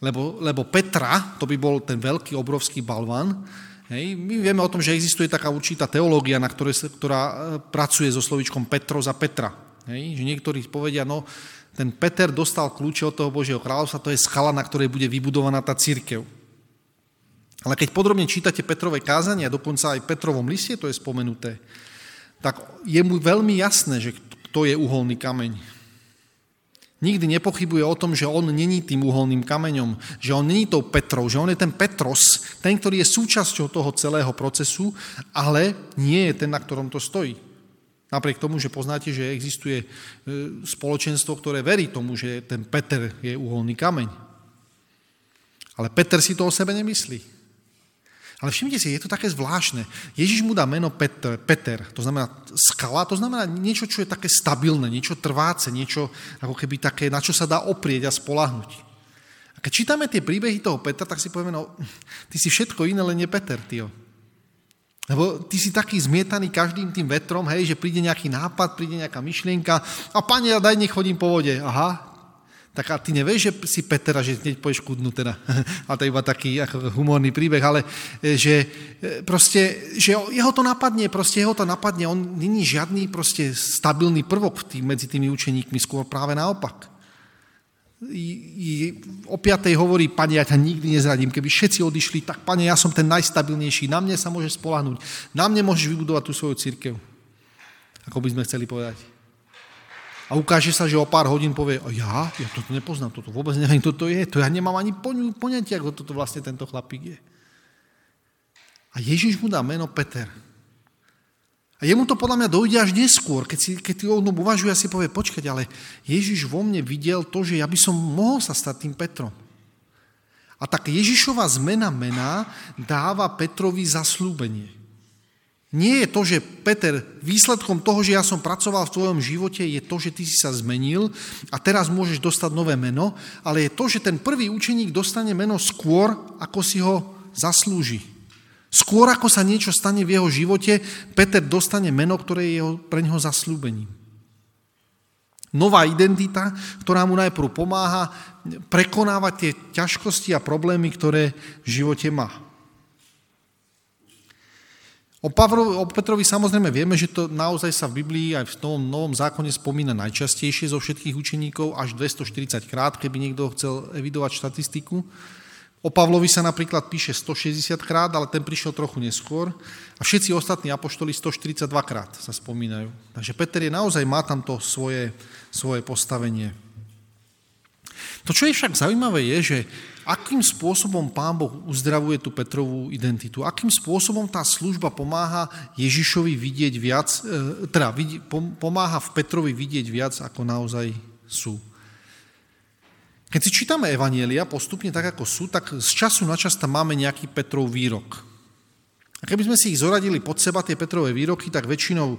lebo, lebo Petra, to by bol ten veľký, obrovský balvan, hej, my vieme o tom, že existuje taká určitá teológia, na ktorej, ktorá e, pracuje so slovičkom Petros a Petra. Hej? Že niektorí povedia, no ten Peter dostal kľúče od toho Božieho kráľovstva, to je skala, na ktorej bude vybudovaná tá církev. Ale keď podrobne čítate Petrové kázania, dokonca aj Petrovom liste to je spomenuté, tak je mu veľmi jasné, že kto je uholný kameň. Nikdy nepochybuje o tom, že on není tým uholným kameňom, že on není tou Petrou, že on je ten Petros, ten, ktorý je súčasťou toho celého procesu, ale nie je ten, na ktorom to stojí. Napriek tomu, že poznáte, že existuje e, spoločenstvo, ktoré verí tomu, že ten Peter je uholný kameň. Ale Peter si to o sebe nemyslí. Ale všimnite si, je to také zvláštne. Ježiš mu dá meno Peter, Peter, to znamená skala, to znamená niečo, čo je také stabilné, niečo trváce, niečo ako keby také, na čo sa dá oprieť a spolahnuť. A keď čítame tie príbehy toho Petra, tak si povieme, no, ty si všetko iné, len nie Peter, tyjo. Lebo ty si taký zmietaný každým tým vetrom, hej, že príde nejaký nápad, príde nejaká myšlienka a pane, daj nech chodím po vode. Aha, tak a ty nevieš, že si Peter a že hneď pôjdeš kudnú teda. [LAUGHS] A to je iba taký ako humorný príbeh, ale e, že e, proste, že jeho to napadne, proste jeho to napadne, on není žiadny proste stabilný prvok tým, medzi tými učeníkmi, skôr práve naopak. I, i, o piatej hovorí, pane, ja ťa nikdy nezradím, keby všetci odišli, tak pane, ja som ten najstabilnejší, na mne sa môžeš spolahnuť, na mne môžeš vybudovať tú svoju církev. Ako by sme chceli povedať a ukáže sa, že o pár hodín povie, ja, ja toto nepoznám, toto vôbec neviem, kto to je, to ja nemám ani poňatia, ako toto vlastne tento chlapík je. A Ježiš mu dá meno Peter. A jemu to podľa mňa dojde až neskôr, keď si, keď on uvažuje a si povie, počkať, ale Ježiš vo mne videl to, že ja by som mohol sa stať tým Petrom. A tak Ježišova zmena mena dáva Petrovi zaslúbenie. Nie je to, že Peter, výsledkom toho, že ja som pracoval v tvojom živote, je to, že ty si sa zmenil a teraz môžeš dostať nové meno, ale je to, že ten prvý učeník dostane meno skôr, ako si ho zaslúži. Skôr, ako sa niečo stane v jeho živote, Peter dostane meno, ktoré je pre neho zaslúbením. Nová identita, ktorá mu najprv pomáha prekonávať tie ťažkosti a problémy, ktoré v živote má. O, Pavlovi, o Petrovi samozrejme vieme, že to naozaj sa v Biblii aj v tom novom zákone spomína najčastejšie zo všetkých učeníkov, až 240 krát, keby niekto chcel evidovať štatistiku. O Pavlovi sa napríklad píše 160 krát, ale ten prišiel trochu neskôr. A všetci ostatní apoštoli 142 krát sa spomínajú. Takže Peter je naozaj, má tam to svoje, svoje postavenie. To, čo je však zaujímavé, je, že akým spôsobom Pán Boh uzdravuje tú Petrovú identitu, akým spôsobom tá služba pomáha Ježišovi vidieť viac, e, teda pomáha v Petrovi vidieť viac, ako naozaj sú. Keď si čítame Evanielia postupne tak, ako sú, tak z času na čas tam máme nejaký Petrov výrok. A keby sme si ich zoradili pod seba, tie Petrové výroky, tak väčšinou e,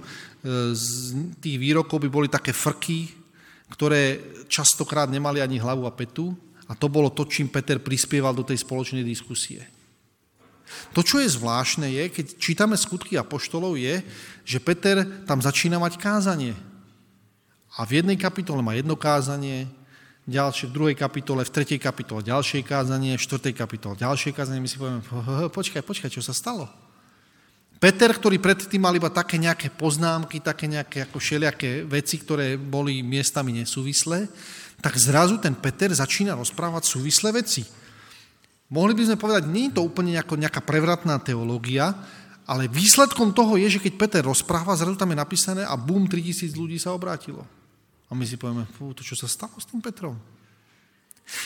z tých výrokov by boli také frky, ktoré častokrát nemali ani hlavu a petu a to bolo to, čím Peter prispieval do tej spoločnej diskusie. To, čo je zvláštne, je, keď čítame skutky apoštolov, je, že Peter tam začína mať kázanie. A v jednej kapitole má jedno kázanie, ďalšie, v druhej kapitole, v tretej kapitole ďalšie kázanie, v štvrtej kapitole ďalšie kázanie. My si povieme, počkaj, počkaj, čo sa stalo? Peter, ktorý predtým mal iba také nejaké poznámky, také nejaké ako všelijaké veci, ktoré boli miestami nesúvislé, tak zrazu ten Peter začína rozprávať súvislé veci. Mohli by sme povedať, nie je to úplne nejako, nejaká prevratná teológia, ale výsledkom toho je, že keď Peter rozpráva, zrazu tam je napísané a bum, 3000 ľudí sa obrátilo. A my si povieme, fú, to čo sa stalo s tým Petrom?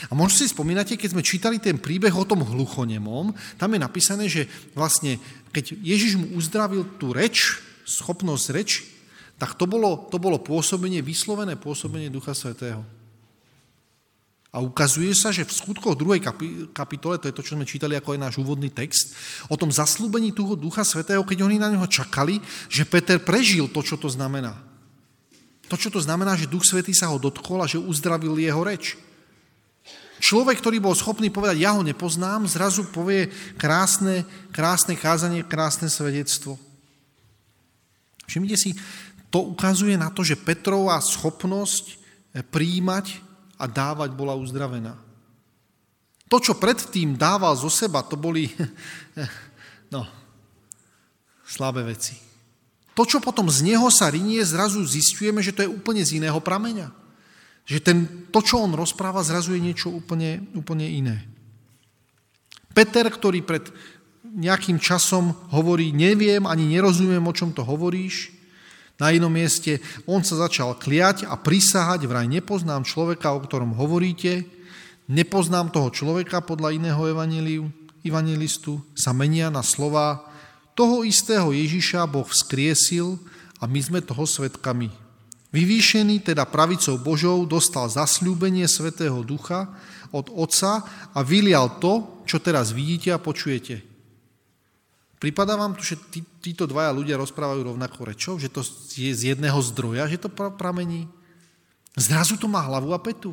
A možno si spomínate, keď sme čítali ten príbeh o tom hluchonemom, tam je napísané, že vlastne, keď Ježiš mu uzdravil tú reč, schopnosť reč, tak to bolo, to bolo pôsobenie, vyslovené pôsobenie Ducha Svetého. A ukazuje sa, že v skutkoch druhej kapitole, to je to, čo sme čítali ako aj náš úvodný text, o tom zaslúbení toho Ducha Svetého, keď oni na neho čakali, že Peter prežil to, čo to znamená. To, čo to znamená, že Duch Svetý sa ho dotkol a že uzdravil jeho reč. Človek, ktorý bol schopný povedať, ja ho nepoznám, zrazu povie krásne, krásne kázanie, krásne svedectvo. Všimnite si, to ukazuje na to, že Petrová schopnosť eh, príjmať a dávať bola uzdravená. To, čo predtým dával zo seba, to boli [LAUGHS] no, slabé veci. to, čo potom z neho sa rinie, zrazu zistujeme, že to je úplne z iného prameňa. Že ten, to, čo on rozpráva, zrazu je niečo úplne, úplne iné. Peter, ktorý pred nejakým časom hovorí, neviem, ani nerozumiem, o čom to hovoríš, na inom mieste on sa začal kliať a prisahať, vraj nepoznám človeka, o ktorom hovoríte, nepoznám toho človeka podľa iného evangelistu, sa menia na slova toho istého Ježiša Boh vzkriesil a my sme toho svetkami. Vyvýšený teda pravicou Božou dostal zasľúbenie Svetého Ducha od Otca a vylial to, čo teraz vidíte a počujete. Pripadá vám tu, že tí, títo dvaja ľudia rozprávajú rovnako rečou, že to je z jedného zdroja, že to pramení? Zrazu to má hlavu a petu.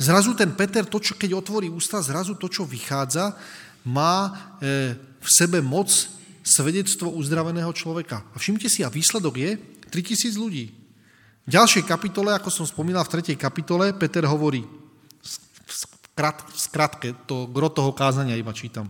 Zrazu ten Peter, to, čo, keď otvorí ústa, zrazu to, čo vychádza, má e, v sebe moc svedectvo uzdraveného človeka. A všimte si, a výsledok je 3000 ľudí. V ďalšej kapitole, ako som spomínal, v tretej kapitole, Peter hovorí, v skratke, to gro toho kázania iba čítam.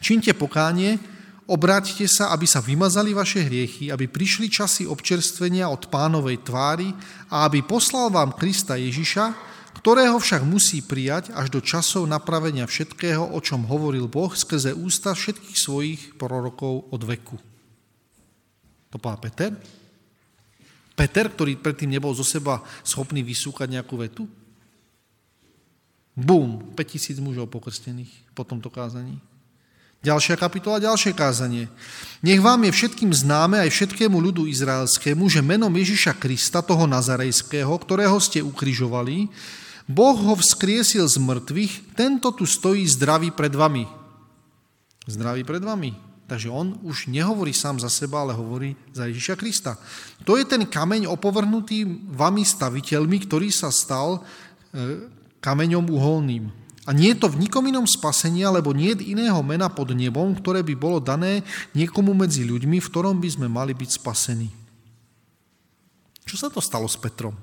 Čínte pokánie, obráťte sa, aby sa vymazali vaše hriechy, aby prišli časy občerstvenia od pánovej tvári a aby poslal vám Krista Ježiša, ktorého však musí prijať až do časov napravenia všetkého, o čom hovoril Boh skrze ústa všetkých svojich prorokov od veku. To povedal Peter? Peter, ktorý predtým nebol zo seba schopný vysúkať nejakú vetu? Bum, 5000 mužov pokrstených po tomto kázaní. Ďalšia kapitola, ďalšie kázanie. Nech vám je všetkým známe aj všetkému ľudu izraelskému, že menom Ježiša Krista, toho Nazarejského, ktorého ste ukrižovali, Boh ho vzkriesil z mŕtvych, tento tu stojí zdravý pred vami. Zdravý pred vami. Takže on už nehovorí sám za seba, ale hovorí za Ježiša Krista. To je ten kameň opovrhnutý vami staviteľmi, ktorý sa stal e, kameňom uholným. A nie je to v nikom inom spasení, lebo nie je iného mena pod nebom, ktoré by bolo dané niekomu medzi ľuďmi, v ktorom by sme mali byť spasení. Čo sa to stalo s Petrom?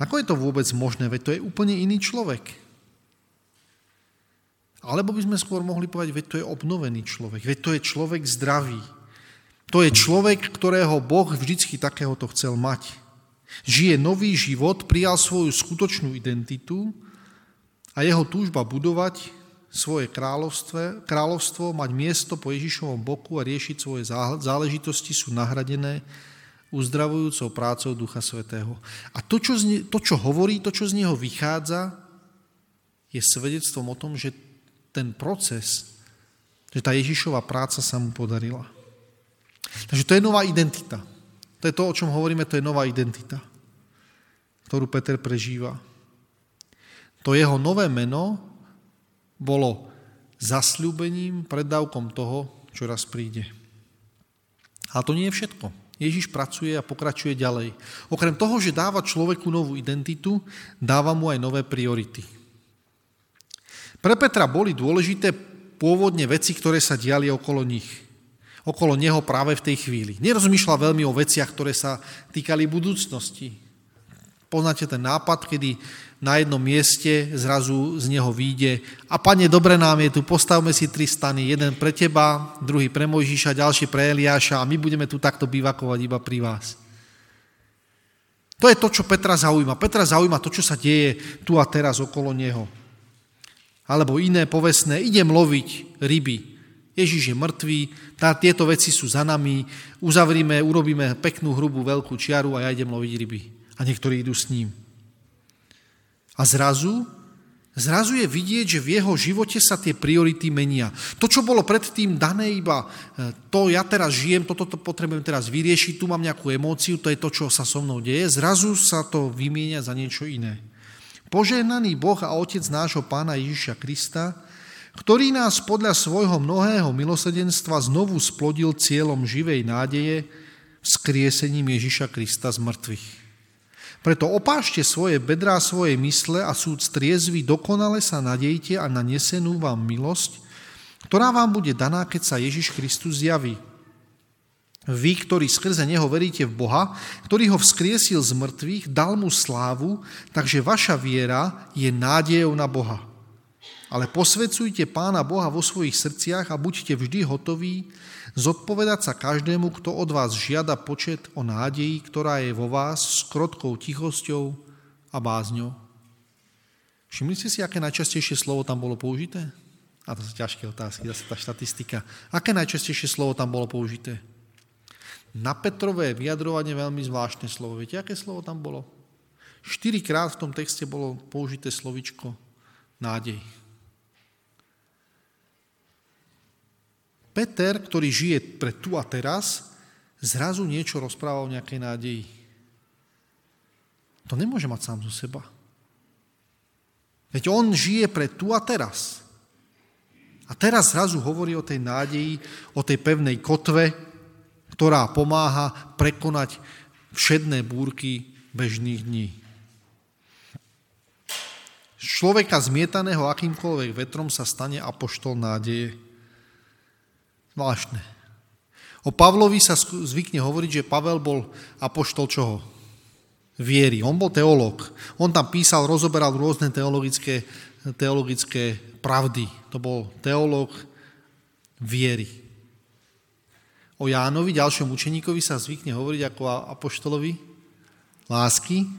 Ako je to vôbec možné? Veď to je úplne iný človek. Alebo by sme skôr mohli povedať, veď to je obnovený človek, veď to je človek zdravý. To je človek, ktorého Boh vždycky takéhoto chcel mať. Žije nový život, prijal svoju skutočnú identitu a jeho túžba budovať svoje kráľovstvo, kráľovstvo, mať miesto po Ježišovom boku a riešiť svoje záležitosti sú nahradené uzdravujúcou prácou Ducha Svetého. A to čo, z, to, čo hovorí, to, čo z neho vychádza, je svedectvom o tom, že ten proces, že tá Ježišová práca sa mu podarila. Takže to je nová identita. To je to, o čom hovoríme, to je nová identita, ktorú Peter prežíva. To jeho nové meno bolo zasľúbením, preddavkom toho, čo raz príde. Ale to nie je všetko. Ježiš pracuje a pokračuje ďalej. Okrem toho, že dáva človeku novú identitu, dáva mu aj nové priority. Pre Petra boli dôležité pôvodne veci, ktoré sa diali okolo nich. Okolo neho práve v tej chvíli. Nerozmýšľal veľmi o veciach, ktoré sa týkali budúcnosti. Poznáte ten nápad, kedy na jednom mieste zrazu z neho výjde a pane, dobre nám je tu, postavme si tri stany, jeden pre teba, druhý pre Mojžiša, ďalší pre Eliáša a my budeme tu takto bivakovať iba pri vás. To je to, čo Petra zaujíma. Petra zaujíma to, čo sa deje tu a teraz okolo neho. Alebo iné povestné, idem loviť ryby. Ježiš je mŕtvý, tá, tieto veci sú za nami, uzavrime, urobíme peknú, hrubú, veľkú čiaru a ja idem loviť ryby. A niektorí idú s ním. A zrazu, zrazu je vidieť, že v jeho živote sa tie priority menia. To, čo bolo predtým dané iba, e, to ja teraz žijem, toto to potrebujem teraz vyriešiť, tu mám nejakú emóciu, to je to, čo sa so mnou deje, zrazu sa to vymieňa za niečo iné. Požehnaný Boh a Otec nášho Pána Ježiša Krista, ktorý nás podľa svojho mnohého milosedenstva znovu splodil cieľom živej nádeje vzkriesením Ježiša Krista z mŕtvych preto opášte svoje bedrá, svoje mysle a súd striezvy, dokonale sa nadejte a na nesenú vám milosť, ktorá vám bude daná, keď sa Ježiš Kristus zjaví. Vy, ktorí skrze Neho veríte v Boha, ktorý ho vzkriesil z mŕtvych, dal mu slávu, takže vaša viera je nádejou na Boha. ale posvedcujte Pána Boha vo svojich srdciach a buďte vždy hotoví zodpovedať sa každému, kto od vás žiada počet o nádeji, ktorá je vo vás s krotkou tichosťou a bázňou. Všimli ste si, aké najčastejšie slovo tam bolo použité? A to sú ťažké otázky, zase tá štatistika. Aké najčastejšie slovo tam bolo použité? Na Petrové vyjadrovanie veľmi zvláštne slovo. Viete, aké slovo tam bolo? Štyrikrát v tom texte bolo použité slovičko nádej. Peter, ktorý žije pre tu a teraz, zrazu niečo rozpráva o nejakej nádeji. To nemôže mať sám zo seba. Veď on žije pre tu a teraz. A teraz zrazu hovorí o tej nádeji, o tej pevnej kotve, ktorá pomáha prekonať všedné búrky bežných dní. Človeka zmietaného akýmkoľvek vetrom sa stane apoštol nádeje. Zvláštne. O Pavlovi sa zvykne hovoriť, že Pavel bol apoštol čoho? Viery. On bol teológ. On tam písal, rozoberal rôzne teologické, teologické pravdy. To bol teológ viery. O Jánovi, ďalšom učeníkovi, sa zvykne hovoriť ako apoštolovi lásky.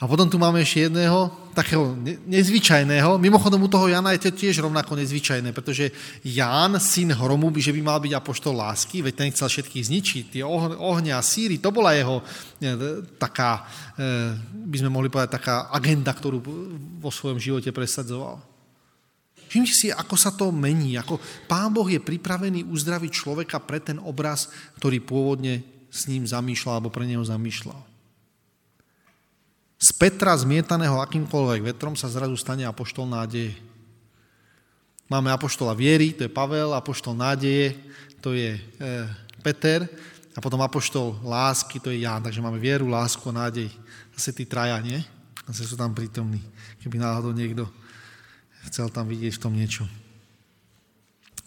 A potom tu máme ešte jedného, takého nezvyčajného. Mimochodom u toho Jana je to tiež rovnako nezvyčajné, pretože Ján, syn hromu, že by mal byť apoštol lásky, veď ten chcel všetkých zničiť. Tie ohňa a síry, to bola jeho taká, e, by sme mohli povedať, taká agenda, ktorú vo svojom živote presadzoval. Všimte si, ako sa to mení, ako Pán Boh je pripravený uzdraviť človeka pre ten obraz, ktorý pôvodne s ním zamýšľal alebo pre neho zamýšľal. Z Petra zmietaného akýmkoľvek vetrom sa zrazu stane apoštol nádeje. Máme apoštola viery, to je Pavel, apoštol nádeje, to je e, Peter a potom apoštol lásky, to je Ján. Takže máme vieru, lásku a nádej. Zase tí traja, nie? Zase sú tam prítomní, keby náhodou niekto chcel tam vidieť v tom niečo.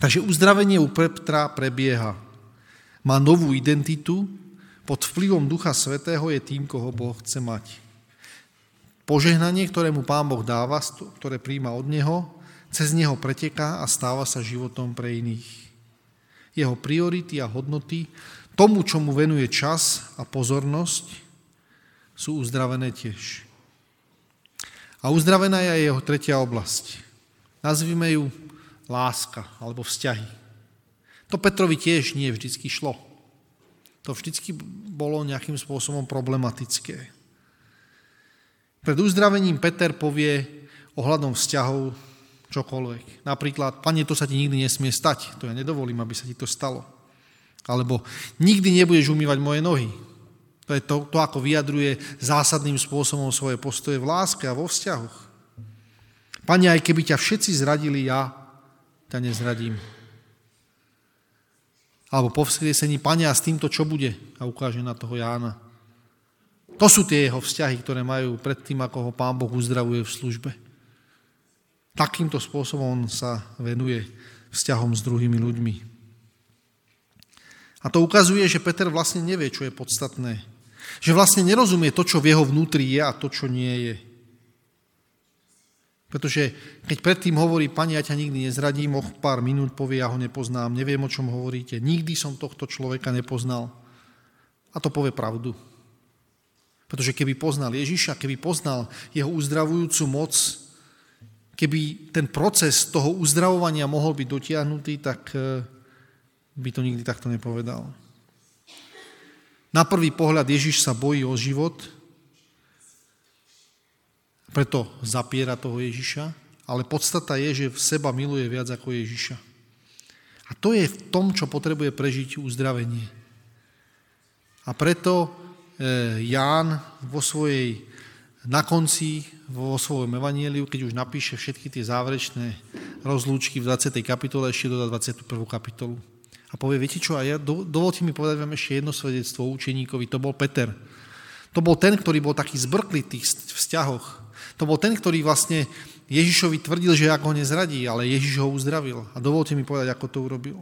Takže uzdravenie u Petra prebieha. Má novú identitu, pod vplyvom Ducha Svetého je tým, koho Boh chce mať. Požehnanie, ktoré mu Pán Boh dáva, ktoré príjma od Neho, cez Neho preteká a stáva sa životom pre iných. Jeho priority a hodnoty, tomu, čo mu venuje čas a pozornosť, sú uzdravené tiež. A uzdravená je jeho tretia oblasť. Nazvime ju láska alebo vzťahy. To Petrovi tiež nie vždycky šlo. To vždycky bolo nejakým spôsobom problematické. Pred uzdravením Peter povie ohľadom vzťahov čokoľvek. Napríklad, pane, to sa ti nikdy nesmie stať, to ja nedovolím, aby sa ti to stalo. Alebo nikdy nebudeš umývať moje nohy. To je to, to ako vyjadruje zásadným spôsobom svoje postoje v láske a vo vzťahoch. Pane, aj keby ťa všetci zradili, ja ťa nezradím. Alebo po vzkriesení, pane, a s týmto čo bude? A ukáže na toho Jána. To sú tie jeho vzťahy, ktoré majú pred tým, ako ho Pán Boh uzdravuje v službe. Takýmto spôsobom on sa venuje vzťahom s druhými ľuďmi. A to ukazuje, že Peter vlastne nevie, čo je podstatné. Že vlastne nerozumie to, čo v jeho vnútri je a to, čo nie je. Pretože keď predtým hovorí, pani, ja ťa nikdy nezradím, o pár minút povie, ja ho nepoznám, neviem, o čom hovoríte, nikdy som tohto človeka nepoznal. A to povie pravdu. Pretože keby poznal Ježiša, keby poznal jeho uzdravujúcu moc, keby ten proces toho uzdravovania mohol byť dotiahnutý, tak eh, by to nikdy takto nepovedal. Na prvý pohľad Ježiš sa bojí o život, preto zapiera toho Ježiša, ale podstata je, že v seba miluje viac ako Ježiša. A to je v tom, čo potrebuje prežiť uzdravenie. A preto E, Ján vo svojej, na konci, vo svojom evanieliu, keď už napíše všetky tie záverečné rozlúčky v 20. kapitole, ešte dodá 21. kapitolu. A povie, viete čo, a ja, dovolte mi povedať vám ešte jedno svedectvo učeníkovi, to bol Peter. To bol ten, ktorý bol taký zbrklý v tých vzťahoch. To bol ten, ktorý vlastne Ježišovi tvrdil, že ako ho nezradí, ale Ježiš ho uzdravil. A dovolte mi povedať, ako to urobil.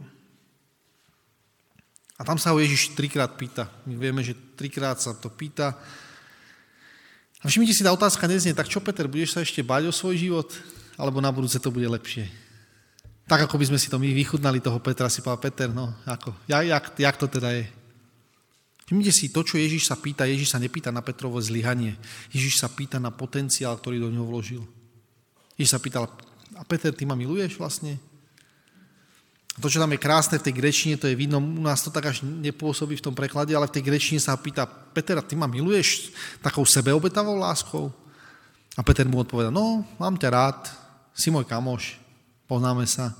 A tam sa ho Ježiš trikrát pýta. My vieme, že trikrát sa to pýta. A všimnite si, tá otázka neznie, tak čo Peter, budeš sa ešte báť o svoj život? alebo na budúce to bude lepšie. Tak, ako by sme si to my vychutnali toho Petra, si povedal, Peter, no, ako, jak, jak, jak to teda je? Všimnite si, to, čo Ježiš sa pýta, Ježiš sa nepýta na Petrovo zlyhanie. Ježiš sa pýta na potenciál, ktorý do ňoho vložil. Ježiš sa pýtal, a Peter, ty ma miluješ vlastne? To, čo tam je krásne v tej grečine, to je vidno, u nás to tak až nepôsobí v tom preklade, ale v tej grečine sa pýta, Peter, ty ma miluješ takou sebeobetavou láskou? A Peter mu odpovedal, no, mám ťa rád, si môj kamoš, poznáme sa.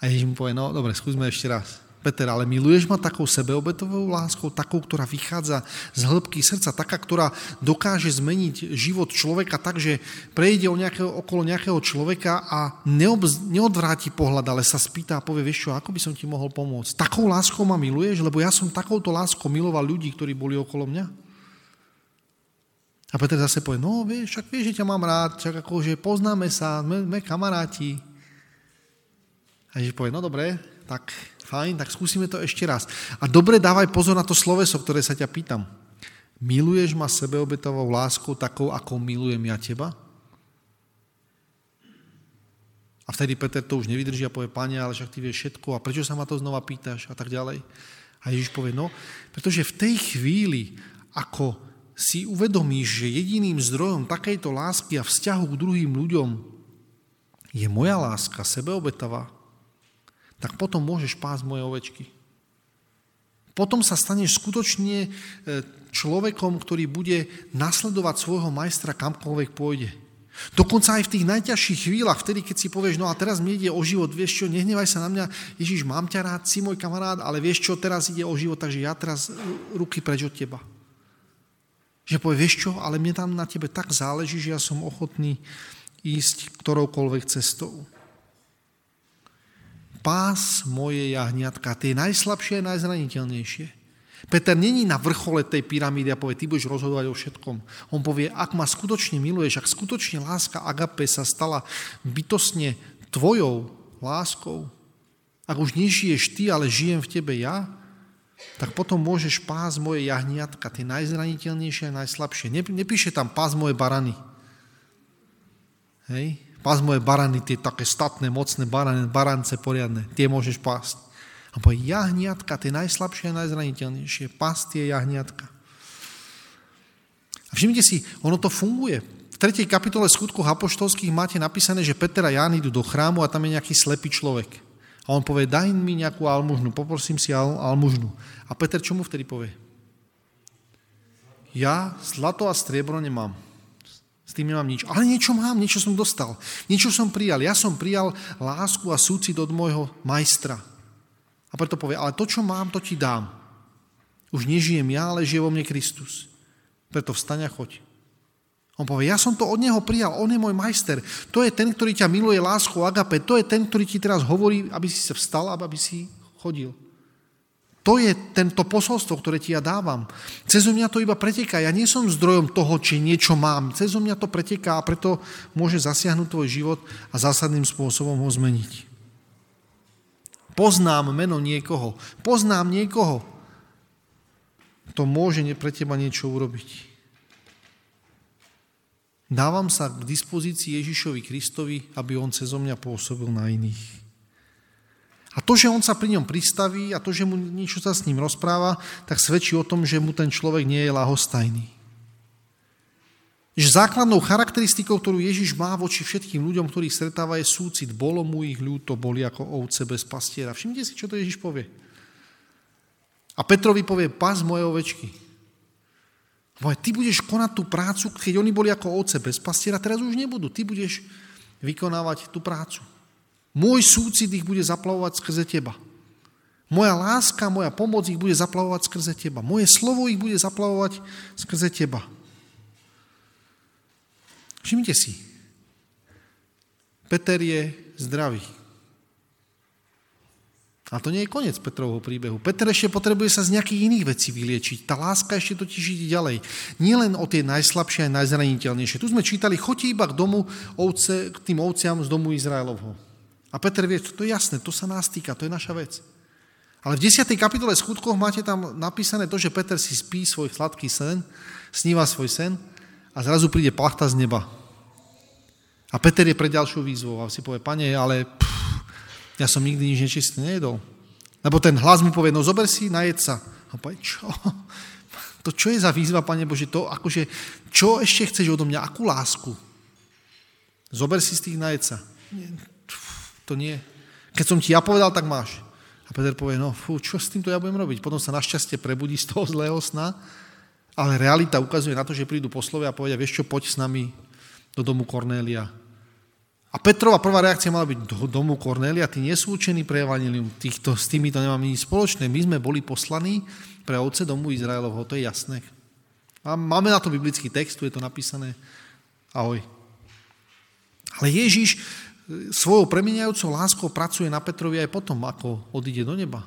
A Ježiš mu povie, no dobre, skúsme ešte raz. Peter, ale miluješ ma takou sebeobetovou láskou, takou, ktorá vychádza z hĺbky srdca, taká, ktorá dokáže zmeniť život človeka tak, že prejde o nejakého, okolo nejakého človeka a neob, neodvráti pohľad, ale sa spýta a povie, vieš čo, ako by som ti mohol pomôcť? Takou láskou ma miluješ, lebo ja som takouto láskou miloval ľudí, ktorí boli okolo mňa. A Peter zase povie, no vieš, však vieš, že ťa mám rád, však akože poznáme sa, sme, sme kamaráti. A Ježiš povie, no dobre, tak fajn, tak skúsime to ešte raz. A dobre dávaj pozor na to sloveso, ktoré sa ťa pýtam. Miluješ ma sebeobetovou láskou takou, ako milujem ja teba? A vtedy Peter to už nevydrží a povie, pane, ale však ty vieš všetko a prečo sa ma to znova pýtaš a tak ďalej. A Ježiš povie, no, pretože v tej chvíli, ako si uvedomíš, že jediným zdrojom takejto lásky a vzťahu k druhým ľuďom je moja láska, sebeobetavá, tak potom môžeš pásť moje ovečky. Potom sa staneš skutočne e, človekom, ktorý bude nasledovať svojho majstra kamkoľvek pôjde. Dokonca aj v tých najťažších chvíľach, vtedy, keď si povieš, no a teraz mi ide o život, vieš čo, nehnevaj sa na mňa, Ježiš, mám ťa rád, si môj kamarát, ale vieš čo, teraz ide o život, takže ja teraz ruky preč od teba. Že povie, vieš čo, ale mne tam na tebe tak záleží, že ja som ochotný ísť ktoroukoľvek cestou pás moje jahniatka, tie najslabšie a najzraniteľnejšie. Peter není na vrchole tej pyramídy a povie, ty budeš rozhodovať o všetkom. On povie, ak ma skutočne miluješ, ak skutočne láska agape sa stala bytosne tvojou láskou, ak už nežiješ ty, ale žijem v tebe ja, tak potom môžeš pás moje jahniatka, tie najzraniteľnejšie a najslabšie. Nepíše tam pás moje barany. Hej? Pás moje barany, tie také statné, mocné barany, barance poriadne, tie môžeš pásť. A povie, jahniatka, tie najslabšie a najzraniteľnejšie, pás tie jahniatka. A všimnite si, ono to funguje. V 3. kapitole skutkoch apoštolských máte napísané, že Peter a Ján idú do chrámu a tam je nejaký slepý človek. A on povie, daj mi nejakú almužnu, poprosím si al, almužnu. A Peter čo mu vtedy povie? Ja zlato a striebro nemám, tým nemám nič. Ale niečo mám, niečo som dostal. Niečo som prijal. Ja som prijal lásku a súcit od môjho majstra. A preto povie, ale to, čo mám, to ti dám. Už nežijem ja, ale žije vo mne Kristus. Preto vstaň a choď. On povie, ja som to od neho prijal, on je môj majster. To je ten, ktorý ťa miluje láskou agape. To je ten, ktorý ti teraz hovorí, aby si sa vstal, aby si chodil. To je tento posolstvo, ktoré ti ja dávam. Cez mňa to iba preteká. Ja nie som zdrojom toho, či niečo mám. Cez mňa to preteká a preto môže zasiahnuť tvoj život a zásadným spôsobom ho zmeniť. Poznám meno niekoho. Poznám niekoho. To môže pre teba niečo urobiť. Dávam sa k dispozícii Ježišovi Kristovi, aby on cez mňa pôsobil na iných. A to, že on sa pri ňom pristaví a to, že mu niečo sa s ním rozpráva, tak svedčí o tom, že mu ten človek nie je lahostajný. Že základnou charakteristikou, ktorú Ježiš má voči všetkým ľuďom, ktorých stretáva, je súcit. Bolo mu ich ľúto, boli ako ovce bez pastiera. Všimnite si, čo to Ježiš povie. A Petrovi povie, pas moje ovečky. Povie, ty budeš konať tú prácu, keď oni boli ako ovce bez pastiera, teraz už nebudú. Ty budeš vykonávať tú prácu. Môj súcit ich bude zaplavovať skrze teba. Moja láska, moja pomoc ich bude zaplavovať skrze teba. Moje slovo ich bude zaplavovať skrze teba. Všimnite si. Peter je zdravý. A to nie je koniec Petrovho príbehu. Peter ešte potrebuje sa z nejakých iných vecí vyliečiť. Tá láska ešte totiž ide ďalej. Nie len o tie najslabšie a najzraniteľnejšie. Tu sme čítali, choďte iba k domu ovce, k tým ovciam z domu Izraelovho. A Peter vie, to je jasné, to sa nás týka, to je naša vec. Ale v 10. kapitole skutkoch máte tam napísané to, že Peter si spí svoj sladký sen, sníva svoj sen a zrazu príde plachta z neba. A Peter je pre ďalšiu výzvu a si povie, pane, ale pff, ja som nikdy nič nečistý nejedol. Lebo ten hlas mu povie, no zober si, najed sa. A povie, čo? To čo je za výzva, Pane Bože? To akože, čo ešte chceš odo mňa? Akú lásku? Zober si z tých najed sa. To nie. Keď som ti ja povedal, tak máš. A Peter povie, no fú, čo s týmto ja budem robiť? Potom sa našťastie prebudí z toho zlého sna, ale realita ukazuje na to, že prídu poslovia a povedia, vieš čo, poď s nami do domu Kornélia. A Petrova prvá reakcia mala byť do domu Kornélia, tí nie sú učení pre evanilium, týchto, s týmito nemám nič spoločné. My sme boli poslaní pre ovce domu Izraelovho, to je jasné. A máme na to biblický text, tu je to napísané. Ahoj. Ale Ježiš svojou premieniajúcou láskou pracuje na Petrovi aj potom, ako odíde do neba.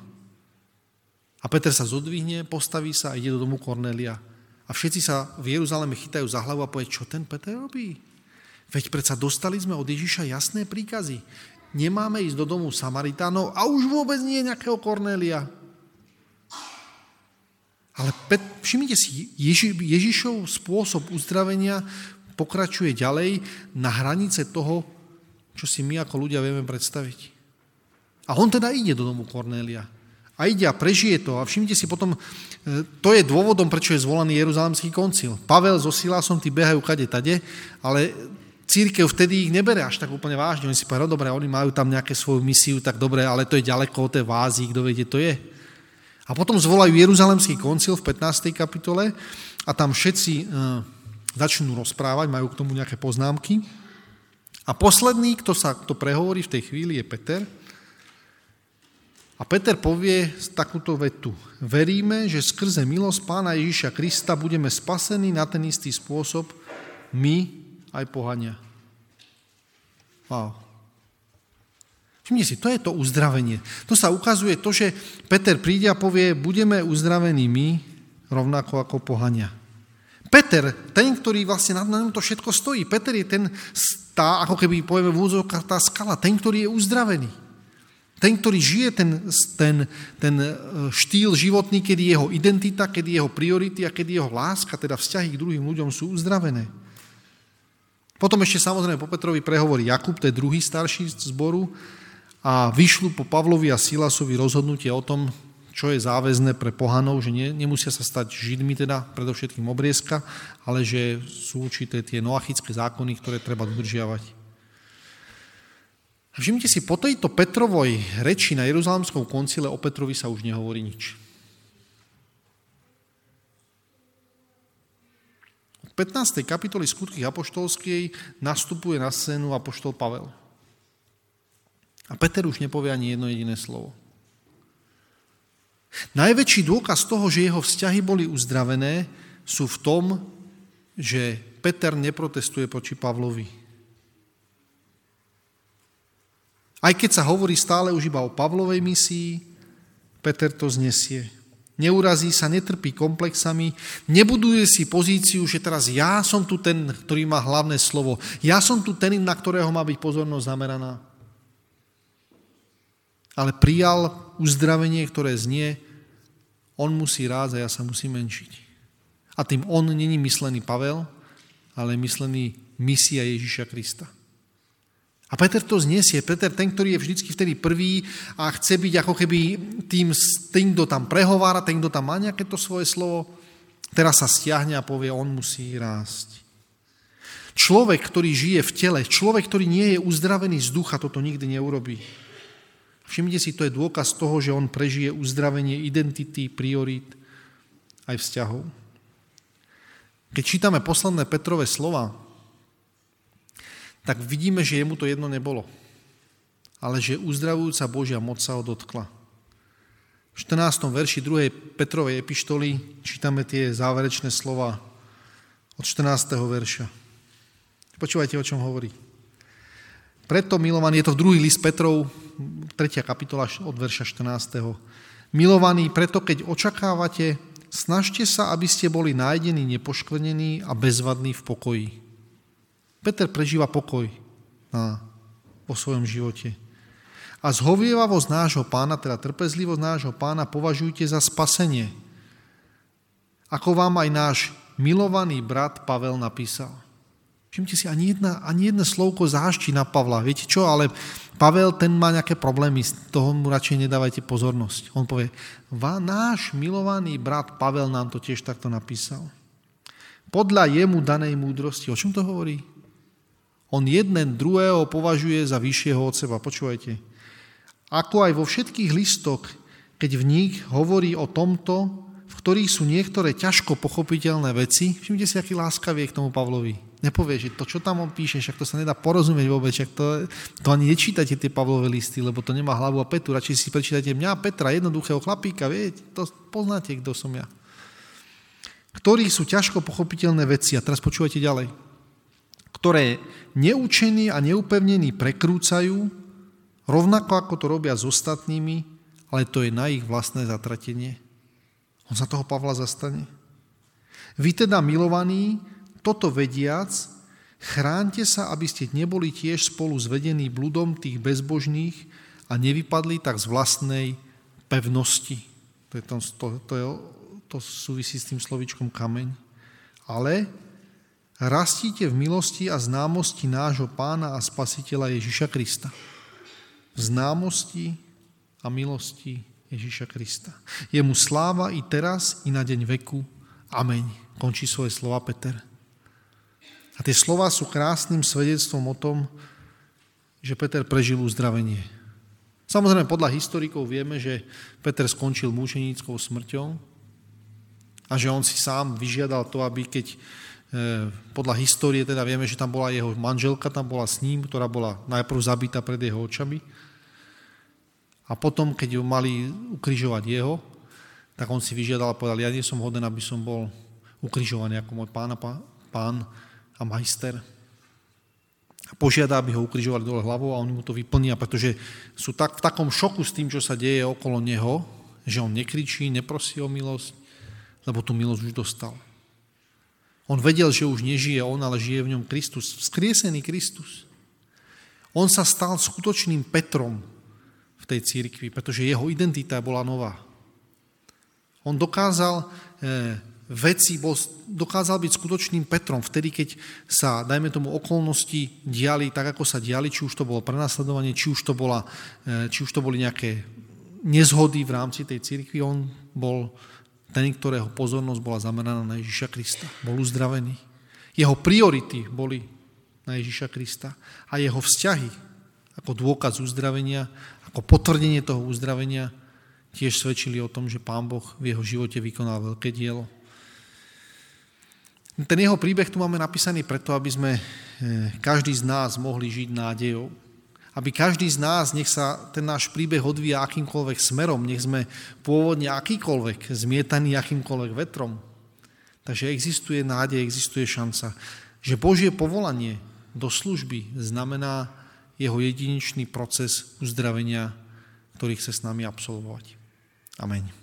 A Peter sa zodvihne, postaví sa a ide do domu Kornélia. A všetci sa v Jeruzaleme chytajú za hlavu a povie, čo ten Peter robí? Veď predsa dostali sme od Ježiša jasné príkazy. Nemáme ísť do domu Samaritánov a už vôbec nie nejakého Kornélia. Ale Pet, všimnite si, Ježi, Ježišov spôsob uzdravenia pokračuje ďalej na hranice toho, čo si my ako ľudia vieme predstaviť. A on teda ide do domu Kornélia. A ide a prežije to. A všimnite si potom, e, to je dôvodom, prečo je zvolaný Jeruzalemský koncil. Pavel so Silásom tí behajú kade tade, ale církev vtedy ich nebere až tak úplne vážne. Oni si povedali, no dobre, oni majú tam nejaké svoju misiu, tak dobre, ale to je ďaleko od tej vázy, kto vie, to je. A potom zvolajú Jeruzalemský koncil v 15. kapitole a tam všetci e, začnú rozprávať, majú k tomu nejaké poznámky. A posledný, kto sa to prehovorí v tej chvíli, je Peter. A Peter povie takúto vetu. Veríme, že skrze milosť Pána Ježiša Krista budeme spasení na ten istý spôsob my aj pohania. Wow. Všimni si, to je to uzdravenie. To sa ukazuje to, že Peter príde a povie, budeme uzdravení my, rovnako ako pohania. Peter, ten, ktorý vlastne na, na to všetko stojí, Peter je ten, tá, ako keby povieme v úzovkách, tá skala, ten, ktorý je uzdravený. Ten, ktorý žije ten, ten, ten e, štýl životný, kedy jeho identita, kedy jeho priority a kedy jeho láska, teda vzťahy k druhým ľuďom sú uzdravené. Potom ešte samozrejme po Petrovi prehovorí Jakub, to je druhý starší zboru, a vyšľú po Pavlovi a Silasovi rozhodnutie o tom, čo je záväzné pre pohanov, že nie, nemusia sa stať židmi, teda predovšetkým obriezka, ale že sú určité tie noachické zákony, ktoré treba dodržiavať. Všimnite si, po tejto Petrovoj reči na Jeruzalemskom koncile o Petrovi sa už nehovorí nič. 15. kapitoly skutky apoštolskej nastupuje na scénu apoštol Pavel. A Peter už nepovie ani jedno jediné slovo. Najväčší dôkaz toho, že jeho vzťahy boli uzdravené, sú v tom, že Peter neprotestuje proti Pavlovi. Aj keď sa hovorí stále už iba o Pavlovej misii, Peter to znesie neurazí sa, netrpí komplexami, nebuduje si pozíciu, že teraz ja som tu ten, ktorý má hlavné slovo, ja som tu ten, na ktorého má byť pozornosť zameraná. Ale prijal uzdravenie, ktoré znie, on musí rásť a ja sa musím menšiť. A tým on není myslený Pavel, ale myslený misia Ježíša Krista. A Peter to znesie. Peter, ten, ktorý je vždycky vtedy prvý a chce byť ako keby tým, tým kto tam prehovára, ten, kto tam má nejaké to svoje slovo, teraz sa stiahne a povie, on musí rásť. Človek, ktorý žije v tele, človek, ktorý nie je uzdravený z ducha, toto nikdy neurobí. Všimnite si, to je dôkaz toho, že on prežije uzdravenie identity, priorít aj vzťahov. Keď čítame posledné Petrové slova, tak vidíme, že jemu to jedno nebolo. Ale že uzdravujúca Božia moc sa ho dotkla. V 14. verši 2. Petrovej epištoly čítame tie záverečné slova od 14. verša. Počúvajte, o čom hovorí. Preto, milovaný, je to v druhý list Petrov, 3. kapitola od verša 14. Milovaní, preto keď očakávate, snažte sa, aby ste boli nájdení, nepoškvrnení a bezvadní v pokoji Peter prežíva pokoj na, vo svojom živote. A zhovievavosť nášho pána, teda trpezlivosť nášho pána považujte za spasenie. Ako vám aj náš milovaný brat Pavel napísal. Všimte si, ani, jedna, ani jedno slovko zášti na Pavla. Viete čo, ale Pavel, ten má nejaké problémy, z toho mu radšej nedávajte pozornosť. On povie, náš milovaný brat Pavel nám to tiež takto napísal. Podľa jemu danej múdrosti. O čom to hovorí? On jeden druhého považuje za vyššieho od seba. Počúvajte. Ako aj vo všetkých listoch, keď v nich hovorí o tomto, v ktorých sú niektoré ťažko pochopiteľné veci, všimte si, aký láskavý je k tomu Pavlovi. Nepovie, že to, čo tam on píše, však to sa nedá porozumieť vôbec, však to, to ani nečítate tie Pavlové listy, lebo to nemá hlavu a petu, radšej si prečítate mňa, Petra, jednoduchého chlapíka, viete, to poznáte, kto som ja. Ktorí sú ťažko pochopiteľné veci, a teraz počúvajte ďalej, ktoré neučení a neupevnení prekrúcajú, rovnako ako to robia s ostatnými, ale to je na ich vlastné zatratenie. On sa toho Pavla zastane. Vy teda, milovaní, toto vediac, chránte sa, aby ste neboli tiež spolu zvedení bludom tých bezbožných a nevypadli tak z vlastnej pevnosti. To, je to, to, to, je, to súvisí s tým slovičkom kameň. Ale rastíte v milosti a známosti nášho pána a spasiteľa Ježiša Krista. V známosti a milosti Ježiša Krista. Je mu sláva i teraz, i na deň veku. Ameň. Končí svoje slova Peter. A tie slova sú krásnym svedectvom o tom, že Peter prežil uzdravenie. Samozrejme, podľa historikov vieme, že Peter skončil mučeníckou smrťou a že on si sám vyžiadal to, aby keď e, podľa histórie teda vieme, že tam bola jeho manželka, tam bola s ním, ktorá bola najprv zabitá pred jeho očami. A potom, keď ju mali ukrižovať jeho, tak on si vyžiadal a povedal, ja nie som hoden, aby som bol ukrižovaný ako môj pán a pán a majster a požiada, aby ho ukrižovali dole hlavou a oni mu to vyplnia, pretože sú tak, v takom šoku s tým, čo sa deje okolo neho, že on nekričí, neprosí o milosť, lebo tú milosť už dostal. On vedel, že už nežije on, ale žije v ňom Kristus, vzkriesený Kristus. On sa stal skutočným Petrom v tej církvi, pretože jeho identita bola nová. On dokázal eh, veci bol, dokázal byť skutočným Petrom vtedy, keď sa, dajme tomu, okolnosti diali tak, ako sa diali, či už to bolo prenasledovanie, či už to, bola, e, či už to boli nejaké nezhody v rámci tej cirkvi. On bol ten, ktorého pozornosť bola zameraná na Ježiša Krista. Bol uzdravený. Jeho priority boli na Ježiša Krista a jeho vzťahy ako dôkaz uzdravenia, ako potvrdenie toho uzdravenia tiež svedčili o tom, že Pán Boh v jeho živote vykonal veľké dielo. Ten jeho príbeh tu máme napísaný preto, aby sme eh, každý z nás mohli žiť nádejou. Aby každý z nás, nech sa ten náš príbeh odvíja akýmkoľvek smerom, nech sme pôvodne akýkoľvek, zmietaný akýmkoľvek vetrom. Takže existuje nádej, existuje šanca, že Božie povolanie do služby znamená jeho jedinečný proces uzdravenia, ktorý chce s nami absolvovať. Amen.